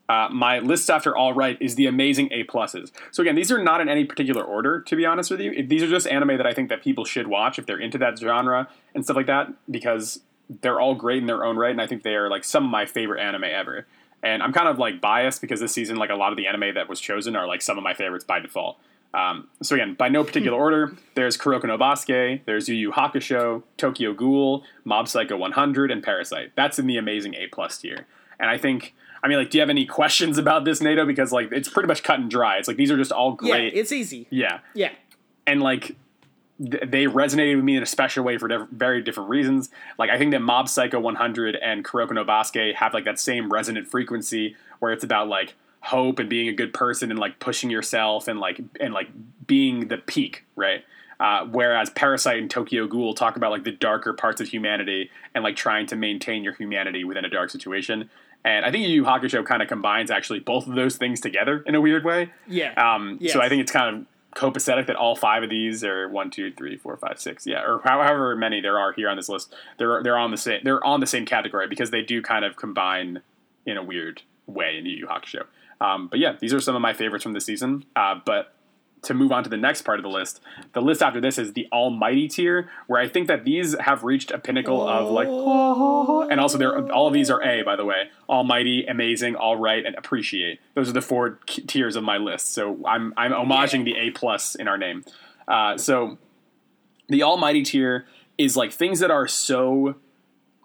uh, my list after all right is the amazing A pluses. So again, these are not in any particular order, to be honest with you. These are just anime that I think that people should watch if they're into that genre and stuff like that, because they're all great in their own right, and I think they are like some of my favorite anime ever. And I'm kind of like biased because this season, like a lot of the anime that was chosen are like some of my favorites by default. Um, so again, by no particular order, there's Kuroko no Basket, there's Yu Yu Hakusho, Tokyo Ghoul, Mob Psycho 100, and Parasyte. That's in the amazing A plus tier. And I think, I mean, like, do you have any questions about this, Nato? Because like, it's pretty much cut and dry. It's like these are just all great. Yeah, it's easy. yeah, Yeah. and like th- they resonated with me in a special way for diff- very different reasons. Like I think that Mob Psycho 100 and Kuroko no Basket have like that same resonant frequency where it's about like hope and being a good person and like pushing yourself and like and like being the peak, right? Uh, whereas Parasyte and Tokyo Ghoul talk about like the darker parts of humanity and like trying to maintain your humanity within a dark situation. And I think Yu Yu Hakusho kind of combines actually both of those things together in a weird way. Yeah. Um, Yes. So I think it's kind of copacetic that all five of these are one, two, three, four, five, six, yeah, or however many there are here on this list. They're they're on the same they're on the same category because they do kind of combine in a weird way in Yu Yu Hakusho. Um, but yeah, these are some of my favorites from this season. Uh, but to move on to the next part of the list, the list after this is the Almighty tier, where I think that these have reached a pinnacle of like, and also they're all of these are A, by the way, Almighty, Amazing, All Right, and Appreciate. Those are the four k- tiers of my list. So I'm I'm homaging the A plus in our name. Uh, so the Almighty tier is like things that are so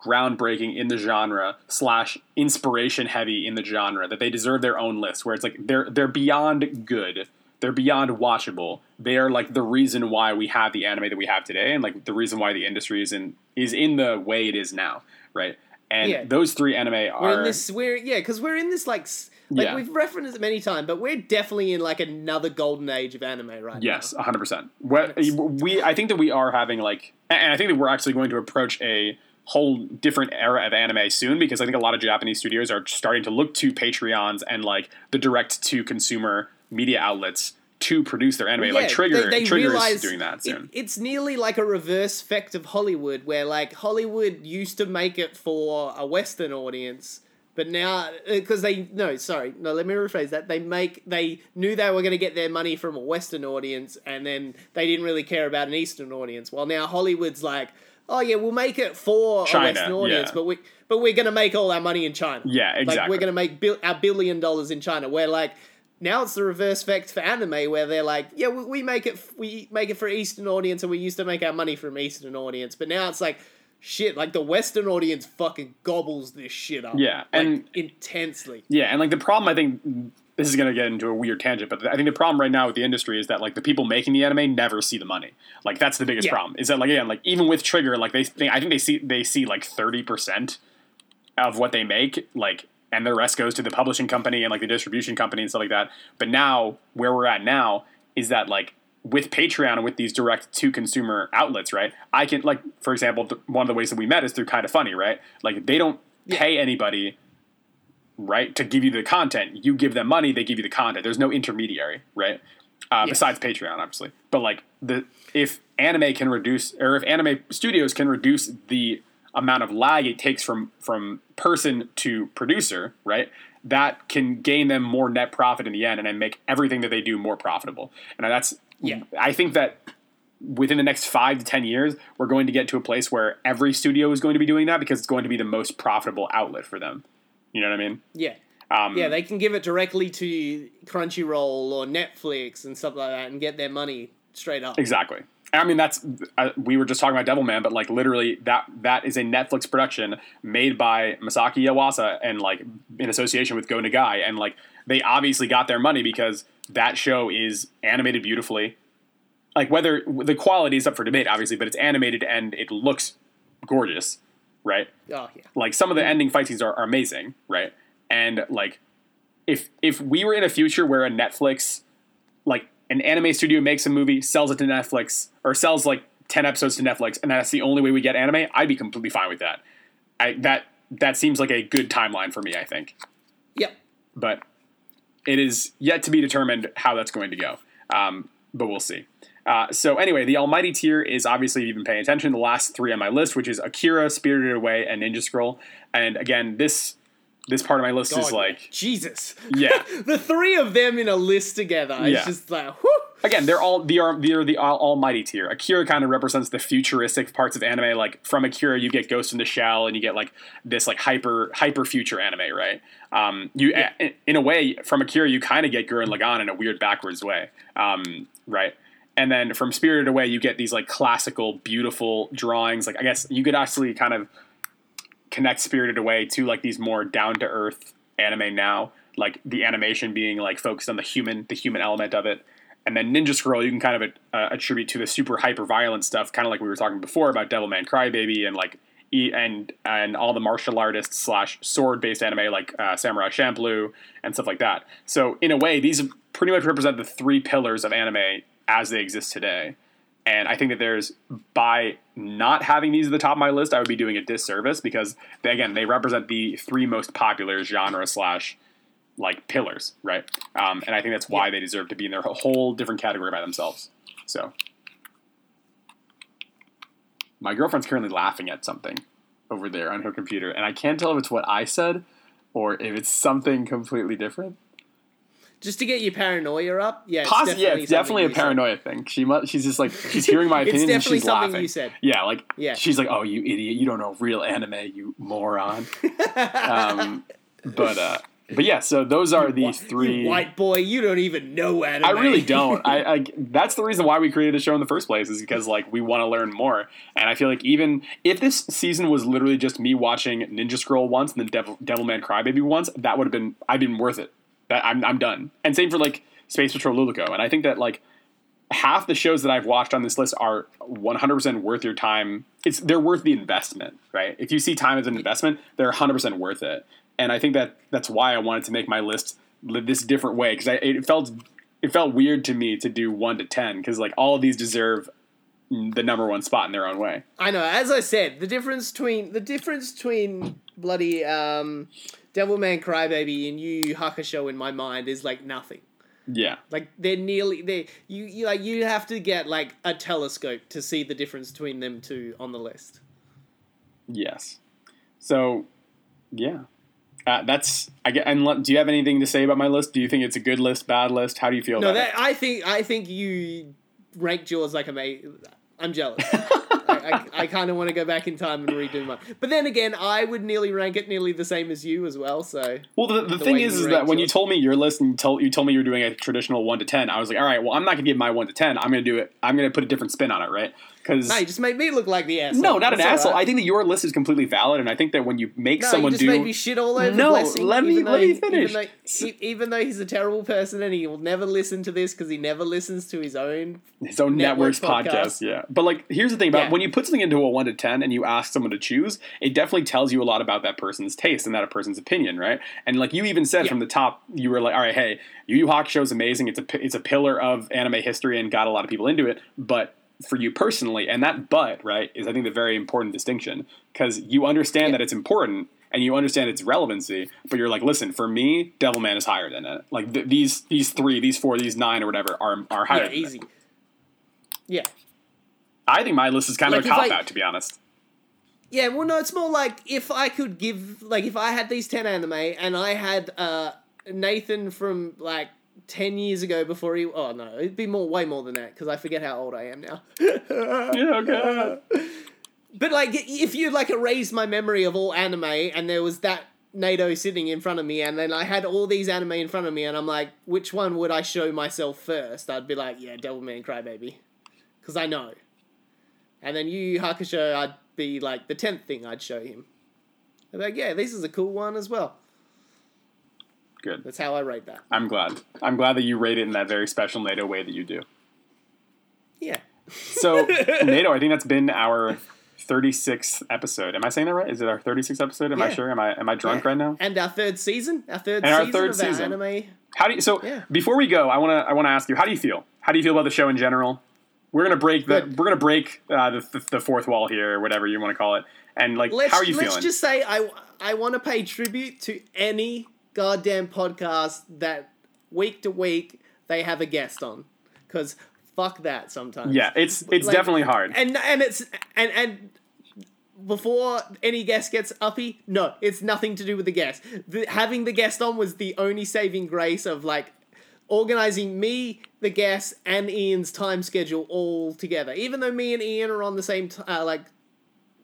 groundbreaking in the genre slash inspiration heavy in the genre that they deserve their own list where it's like they're they're beyond good they're beyond watchable they are like the reason why we have the anime that we have today and like the reason why the industry is in is in the way it is now right and Yeah. those three anime are We're in this. We're yeah, because we're in this like like Yeah. we've referenced it many times, but we're definitely in like another golden age of anime right Yes, now. hundred percent. We, I think that we are having like, and I think that we're actually going to approach a whole different era of anime soon because I think a lot of Japanese studios are starting to look to Patreons and like the direct to consumer media outlets to produce their anime. like Yeah, Trigger, they, they Trigger is doing that it- soon. it's nearly like a reverse effect of Hollywood, where like Hollywood used to make it for a Western audience, but now uh, because they no, sorry, no, let me rephrase that. They make they knew they were going to get their money from a Western audience, and then they didn't really care about an Eastern audience. Well, now Hollywood's like. Oh yeah, we'll make it for China, a Western audience, yeah. but we but we're gonna make all our money in China. Yeah, Like exactly. we're gonna make bil- our billion dollars in China. Where like now it's the reverse effect for anime, where they're like, yeah, we, we make it we make it for Eastern audience, and we used to make our money from Eastern audience, but now it's like shit, like the Western audience fucking gobbles this shit up. Yeah, like, and- intensely. Yeah, and like the problem, I think this is going to get into a weird tangent, but I think the problem right now with the industry is that like the people making the anime never see the money. Like that's the biggest Yeah. problem. Is that like again, like even with Trigger, like they, they I think they see they see like thirty percent of what they make, like, and the rest goes to the publishing company and like the distribution company and stuff like that. But now where we're at now is that like with Patreon and with these direct to consumer outlets, right? I can like, for example, th- one of the ways that we met is through Kinda Funny, right? Like they don't pay anybody right to give you the content you give them money they give you the content there's no intermediary right uh, Yes. besides patreon obviously but like the if anime can reduce or if anime studios can reduce the amount of lag it takes from from person to producer right that can gain them more net profit in the end and then make everything that they do more profitable and that's Yeah. i think that within the next five to ten years, we're going to get to a place where every studio is going to be doing that because it's going to be the most profitable outlet for them. You know what I mean? Yeah. Um, Yeah, they can give it directly to Crunchyroll or Netflix and stuff like that and get their money straight up. exactly. I mean, that's uh, we were just talking about Devilman, but like literally that that is a Netflix production made by Masaaki Yuasa and like in association with Go Nagai, and like they obviously got their money because that show is animated beautifully. Like whether the quality is up for debate, obviously, but it's animated and it looks gorgeous, right? Oh, yeah. like some of the ending fight scenes are, are amazing, right? And like if if we were in a future where a Netflix like an anime studio makes a movie, sells it to Netflix, or sells like ten episodes to Netflix, and that's the only way we get anime, I'd be completely fine with that. I that that seems like a good timeline for me, I think. Yep. But it is yet to be determined how that's going to go. Um, but we'll see. Uh, so anyway, the almighty tier is obviously if you've been paying attention. The last three on my list, which is Akira, Spirited Away, and Ninja Scroll. And again, this this part of my list is like Jesus. yeah. the three of them in a list together. Yeah. It's just like, whew. again, they're all they are they are the all, almighty tier. Akira kind of represents the futuristic parts of anime. Like from Akira, you get Ghost in the Shell, and you get like this like hyper hyper future anime, right? Um, you in, in a way from Akira, you kind of get Gurren Lagann in a weird backwards way, um, right? And then from Spirited Away, you get these like classical, beautiful drawings. Like I guess you could actually kind of connect Spirited Away to like these more down to earth anime now, like the animation being like focused on the human, the human element of it. And then Ninja Scroll, you can kind of uh, attribute to the super hyper violent stuff, kind of like we were talking before about Devilman Crybaby and like and and all the martial artists slash sword based anime like uh, Samurai Champloo and stuff like that. So in a way, these pretty much represent the three pillars of anime as they exist today. And I think that there's by not having these at the top of my list, I would be doing a disservice because they, again, they represent the three most popular genre slash like pillars, right? Um, and I think that's why they deserve to be in their whole different category by themselves. So, my girlfriend's currently laughing at something over there on her computer, and I can't tell if it's what I said or if it's something completely different. Just to get your paranoia up. Yeah, it's Poss- definitely yeah, it's definitely a you said. paranoia thing. She must, she's just like she's hearing my It's opinion and definitely she's something laughing. you said. Yeah, like Yeah. she's like, "Oh, you idiot! You don't know real anime, you moron." um, but uh, but yeah, so those are the three. You white boy, you don't even know anime. I really don't. I, I that's the reason why we created the show in the first place is because like we want to learn more, and I feel like even if this season was literally just me watching Ninja Scroll once and then Devil, Devilman Crybaby once, that would have been I've been worth it. That I'm I'm done. And same for like Space Patrol Luluco, and I think that like half the shows that I've watched on this list are 100% worth your time. It's they're worth the investment, right? If you see time as an investment, they're 100% worth it. And I think that that's why I wanted to make my list this different way because it felt it felt weird to me to do one to ten because like all of these deserve the number one spot in their own way. I know. As I said, the difference between the difference between bloody um, Devilman Crybaby and Yu Yu Hakusho in my mind is like nothing. Yeah, Like they're nearly they you, you like you have to get like a telescope to see the difference between them two on the list. yes. So, yeah. Uh, that's I get. And do you have anything to say about my list? Do you think it's a good list, bad list? How do you feel No, about that I think I think you ranked yours like a. I'm jealous. I, I, I kind of want to go back in time and redo mine. But then again, I would nearly rank it nearly the same as you as well. So Well, the, the, the thing is, is that when you told me your list and you told you told me you were doing a traditional one to ten, I was like, all right, well, I'm not gonna give my one to ten. I'm gonna do it. I'm gonna put a different spin on it, right? Because No, you just made me look like the asshole. no, not an That's asshole. right. I think that your list is completely valid, and I think that when you make No, someone you just do made me shit all over No, Blessing. let me- let me finish. Even though, even though he's a terrible person and he will never listen to this because he never listens to his own. his own Network network's podcast. podcast. Yeah, but like, here's the thing about Yeah. when you put something into a one to ten and you ask someone to choose, it definitely tells you a lot about that person's taste and that a person's opinion, right? And like you even said Yeah. from the top, you were like, all right, hey, Yu Yu Hakusho is amazing. It's a it's a pillar of anime history and got a lot of people into it, but. For you personally, and that but right is I think the very important distinction because you understand Yeah. that it's important and you understand its relevancy, but you're like, listen, for me, Devilman is higher than it. Like th- these these three, these four, these nine or whatever are are higher. Yeah, than it. easy. Yeah. I think my list is kind Like, of a cop out, to be honest. Yeah, well, no, it's more like if I could give, like, if I had these 10 anime and I had uh, Nathan from, like, 10 years ago before he. Oh, no, it'd be more, way more than that because I forget how old I am now. Yeah, okay. But, like, if you, like, erased my memory of all anime and there was that NATO sitting in front of me and then I had all these anime in front of me and I'm like, which one would I show myself first? I'd be like, yeah, Devilman Crybaby. Because I know. And then Yu Yu Hakusho, I'd be like the 10th thing I'd show him. I'd be like, yeah, this is a cool one as well. Good. That's how I rate that. I'm glad. I'm glad that you rate it in that very special NATO way that you do. Yeah. So, NATO, I think that's been our 36th episode. Am I saying that right? Is it our 36th episode? Am I sure? Am I am I drunk Yeah. right now? And our third season, our third And our season third of season. our anime. How do you so Yeah. before we go, I want to I want to ask you, how do you feel? How do you feel about the show in general? We're going to break the Good. we're to break uh, the, the the fourth wall here, or whatever you want to call it. And like Let's, how are you feeling? let's just say I, I want to pay tribute to any goddamn podcast that week to week they have a guest on. Because fuck that sometimes. yeah, it's it's Like- definitely hard. and and it's and and before any guest gets uppy, no, it's nothing to do with the guest. The, having the guest on was the only saving grace of like organizing me, the guest, and Ian's time schedule all together. Even though me and Ian are on the same t- uh, like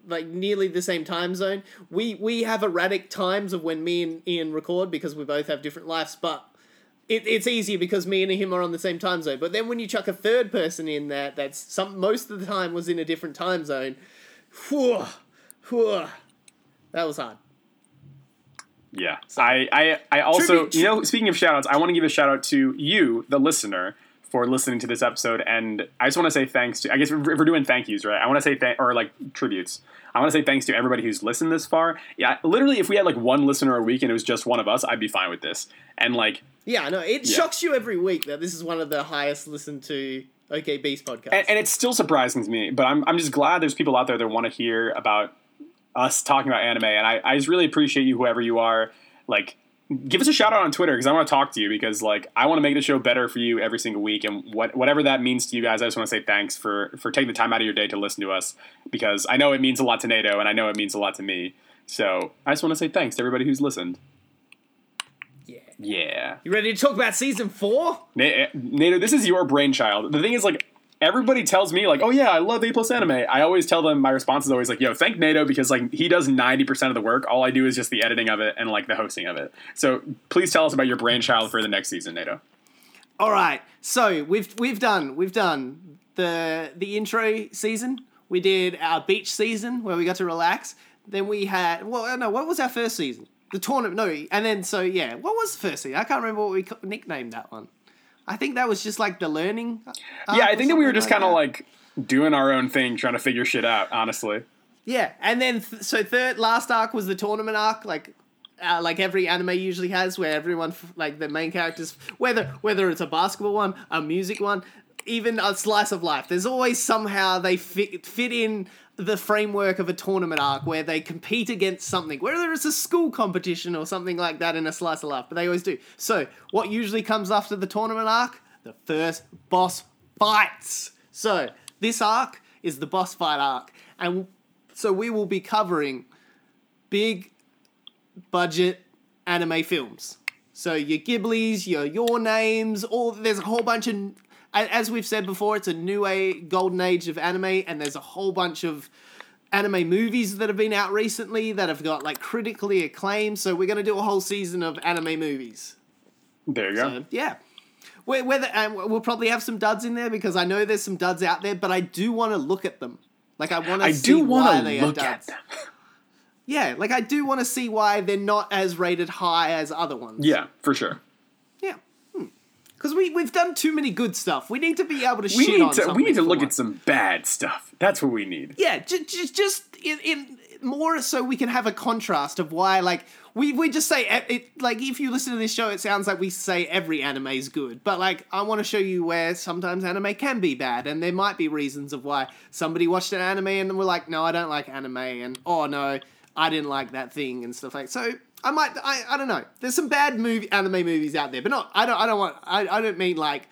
like nearly the same time zone, we we have erratic times of when me and Ian record because we both have different lives, but. It, it's easier because me and him are on the same time zone. But then when you chuck a third person in there, that's some most of the time was in a different time zone. Whew, whew, that was hard. Yeah. I, I, I also, Tribute- you know, speaking of shout outs, I want to give a shout out to you, the listener, for listening to this episode. And I just want to say thanks to, I guess if we're doing thank yous, right? I want to say, thank or like tributes. I want to say thanks to everybody who's listened this far. Yeah, literally, if we had like one listener a week and it was just one of us, I'd be fine with this. And like, Yeah, no. It Yeah. shocks you every week that this is one of the highest listened to OK Beast podcasts. and, and it's still surprising to me, but I'm, I'm just glad there's people out there that want to hear about us talking about anime. And I, I just really appreciate you, whoever you are. Like, give us a shout out on Twitter because I want to talk to you because like I want to make the show better for you every single week and what whatever that means to you guys. I just want to say thanks for for taking the time out of your day to listen to us because I know it means a lot to NATO and I know it means a lot to me. So I just want to say thanks to everybody who's listened. yeah. Yeah, You ready to talk about season four? Eh, NATO, this is your brainchild. The thing is like. Everybody tells me like, "Oh yeah, I love A plus anime." I always tell them my response is always like, "Yo, thank NATO because like he does ninety percent of the work. All I do is just the editing of it and like the hosting of it." So please tell us about your brainchild for the next season, NATO. All right. So we've we've done we've done the the intro season. We did our beach season where we got to relax. Then we had well uh, no what was our first season? The tournament no and then so yeah what was the first season? I can't remember what we nicknamed that one. I think that was just like the learning. Yeah, I think that we were just kind of like doing our own thing, trying to figure shit out. Honestly, Yeah, and then th- so third last arc was the tournament arc, like uh, like every anime usually has, where everyone f- like the main characters, whether whether it's a basketball one, a music one, even a slice of life. There's always somehow they fit fit in the framework of a tournament arc where they compete against something, whether it's a school competition or something like that in a slice of life. But they always do. So what usually comes after the tournament arc? The first boss fights. So this arc is the boss fight arc, and so we will be covering big budget anime films. So your Ghibli's, your Your Names, all there's a whole bunch of as we've said before, it's a new a golden age of anime, and there's a whole bunch of anime movies that have been out recently that have got like critically acclaimed. So we're gonna do a whole season of anime movies. there you go. So, yeah. Whether and we'll probably have some duds in there because I know there's some duds out there, but I do want to look at them. Like I want to I see do want to look at them. Yeah, like I do want to see why they're not as rated high as other ones. Yeah, for sure. Because we we've done too many good stuff. We need to be able to We shit need on to we need to look at some bad stuff. That's what we need. Yeah, just just, just in, in more so we can have a contrast of why like we we just say it like if you listen to this show it sounds like we say every anime is good but like I want to show you where sometimes anime can be bad and there might be reasons of why somebody watched an anime and then we're like no I don't like anime and oh no I didn't like that thing and stuff like so I might I, I don't know. There's some bad movie anime movies out there but not I don't I don't want I, I don't mean like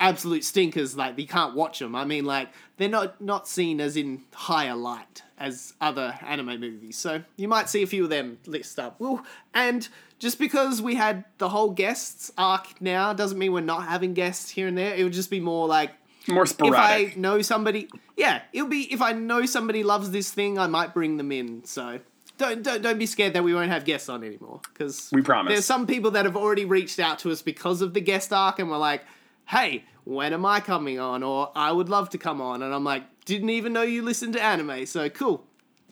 absolute stinkers like you can't watch them i mean like they're not not seen as in higher light as other anime movies. So you might see a few of them list up. Well and just because we had the whole guests arc now doesn't mean we're not having guests here and there. It would just be more like More sporadic. if i know somebody yeah it'll be if i know somebody loves this thing i might bring them in so don't, don't, don't be scared that we won't have guests on anymore because We promise. there's some people that have already reached out to us because of the guest arc and we're like hey when am i coming on or i would love to come on and i'm like didn't even know you listened to anime so cool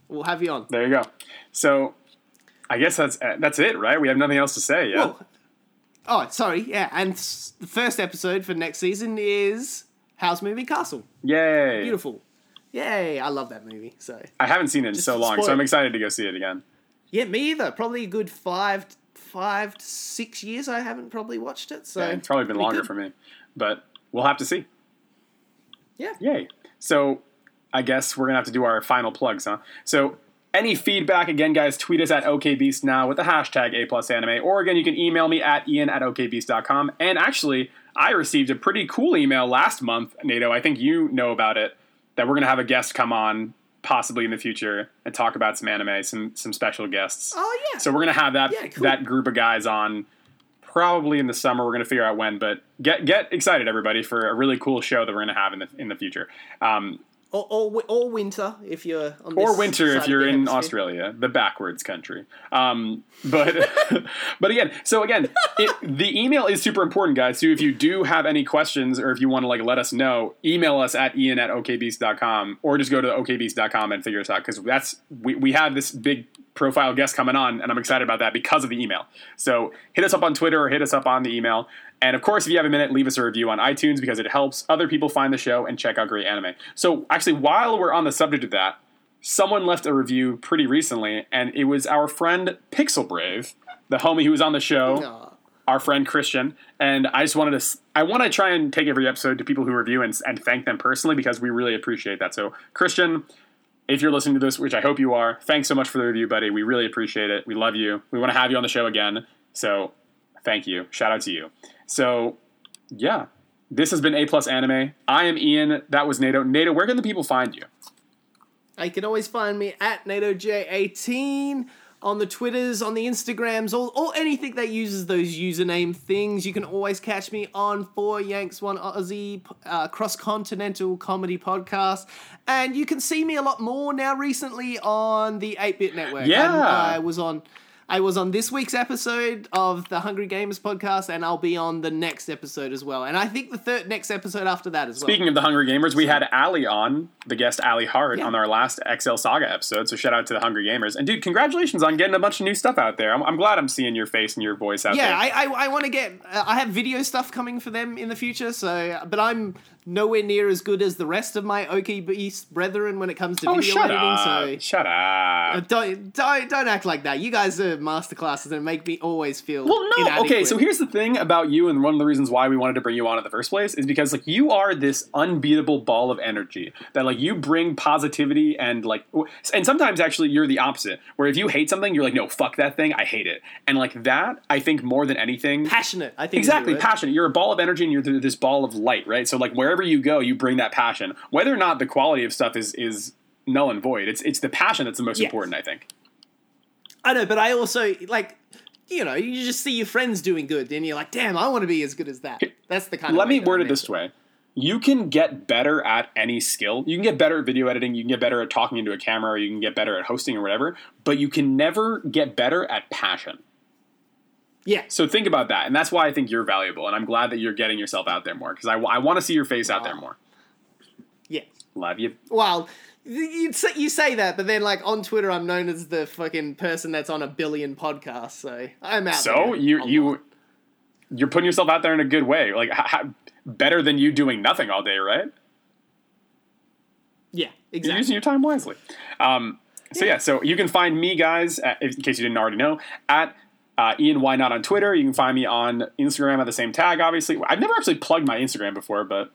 we'll have you on There you go. So, I guess that's uh, that's it, right? We have nothing else to say. Yeah. Well, oh sorry yeah and the first episode for next season is Howl's Moving Castle Yay! beautiful yay i love that movie so I haven't seen it in Just so long, spoil so I'm excited to go see it again. yeah me either probably a good five five to six years i haven't probably watched it so Yeah, it's probably been longer good. for me, but we'll have to see. yeah Yay! So, I guess we're gonna have to do our final plugs, huh? So. Any feedback, again, guys, tweet us at OKBeast now with the hashtag A plus anime, or again, you can email me at ian at okbeast.com. And actually, I received a pretty cool email last month, Nato. I think you know about it, that we're going to have a guest come on possibly in the future and talk about some anime, some some special guests. oh yeah So we're gonna have that Yeah, cool. that group of guys on probably in the summer. We're gonna figure out when, but get get excited, everybody, for a really cool show that we're gonna have in the in the future. Um, or, or, or winter if you're on or winter if you're in. Australia, the backwards country. Um, but but again, so again, it, the email is super important, guys. So if you do have any questions or if you want to like let us know, email us at ian at okbeast.com or just go to okbeast.com and figure us out because that's we, we have this big profile guest coming on and I'm excited about that because of the email. So hit us up on Twitter or hit us up on the email. And of course, if you have a minute, leave us a review on iTunes because it helps other people find the show and check out great anime. So actually, while we're on the subject of that, someone left a review pretty recently, and it was our friend Pixel Brave, the homie who was on the show, our friend Christian. And I just wanted to, I want to try and take every episode to people who review and, and thank them personally because we really appreciate that. So, Christian, if you're listening to this, which I hope you are, thanks so much for the review, buddy. We really appreciate it. We love you. We want to have you on the show again. So, thank you. Shout out to you. So, yeah, this has been A Plus Anime. I am Ian. That was Nato. Nato, where can the people find you? You can always find me at NatoJ18 on the Twitters, on the Instagrams, or, or anything that uses those username things. You can always catch me on Four Yanks One Aussie uh, cross continental comedy podcast, and you can see me a lot more now recently on the Eight Bit Network. Yeah. And I was on. I was on this week's episode of the Hungry Gamers podcast, and I'll be on the next episode as well. And I think the third next episode after that as well. Speaking of the Hungry Gamers, we had Ali on, the guest Ali Hart, Yeah. on our last Excel Saga episode. So shout out to the Hungry Gamers. And dude, congratulations on getting a bunch of new stuff out there. I'm, I'm glad I'm seeing your face and your voice out yeah, there. I I, I want to get. Uh, I have video stuff coming for them in the future. So, but I'm nowhere near as good as the rest of my OK Beast brethren when it comes to oh, video shut editing. up. So. Shut uh, up. Don't don't don't act like that. You guys are masterclasses and make me always feel. Well, no. Okay, so here's the thing about you, and one of the reasons why we wanted to bring you on in the first place is because like you are this unbeatable ball of energy that like you bring positivity and like, and sometimes actually you're the opposite. Where if you hate something, you're like, no, fuck that thing, I hate it, and like that, I think more than anything, passionate. I think exactly is the word. passionate. You're a ball of energy, and you're this ball of light, right? So like wherever you go, you bring that passion. Whether or not the quality of stuff is is null and void, it's it's the passion that's the most Yes. important, I think. I know, but I also like. You know, you just see your friends doing good, and you're like, "Damn, I want to be as good as that." That's the kind. Let way me word it this way. You can get better at any skill. You can get better at video editing. You can get better at talking into a camera. Or you can get better at hosting or whatever. But you can never get better at passion. Yeah. So think about that, and that's why I think you're valuable, and I'm glad that you're getting yourself out there more because I, I want to see your face out there more. Yeah. Love you. Well, you say, you say that, but then like on Twitter, I'm known as the fucking person that's on a billion podcasts. So I'm out. So there you you you're putting yourself out there in a good way, like h- h- better than you doing nothing all day, right? yeah, You're exactly. using your time wisely. Um, so yeah. so you can find me, guys, at, in case you didn't already know, at uh, Ian Why Not on Twitter. You can find me on Instagram at the same tag. Obviously, I've never actually plugged my Instagram before, but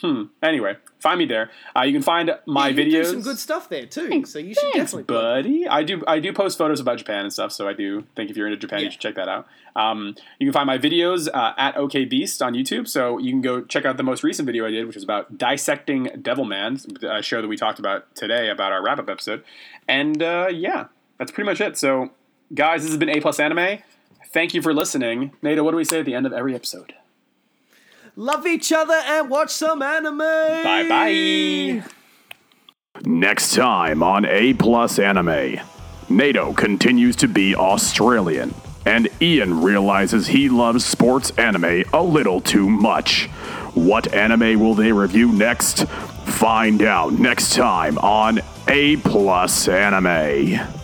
hmm. Anyway, find me there. Uh, you can find my you videos. do some good stuff there too. So you should Thanks, definitely. plug buddy. I do. I do post photos about Japan and stuff, so I do think if you're into Japan, Yeah. you should check that out. Um, you can find my videos uh, at OK Beast on YouTube, so you can go check out the most recent video I did, which is about dissecting Devilman, a show that we talked about today about our wrap up episode. And uh, yeah, that's pretty much it. So, guys, this has been A Plus Anime. Thank you for listening. Nato, what do we say at the end of every episode? Love each other and watch some anime. Bye bye. Next time on A Plus Anime, NATO continues to be Australian, and Ian realizes he loves sports anime a little too much. What anime will they review next? Find out next time on A Plus Anime.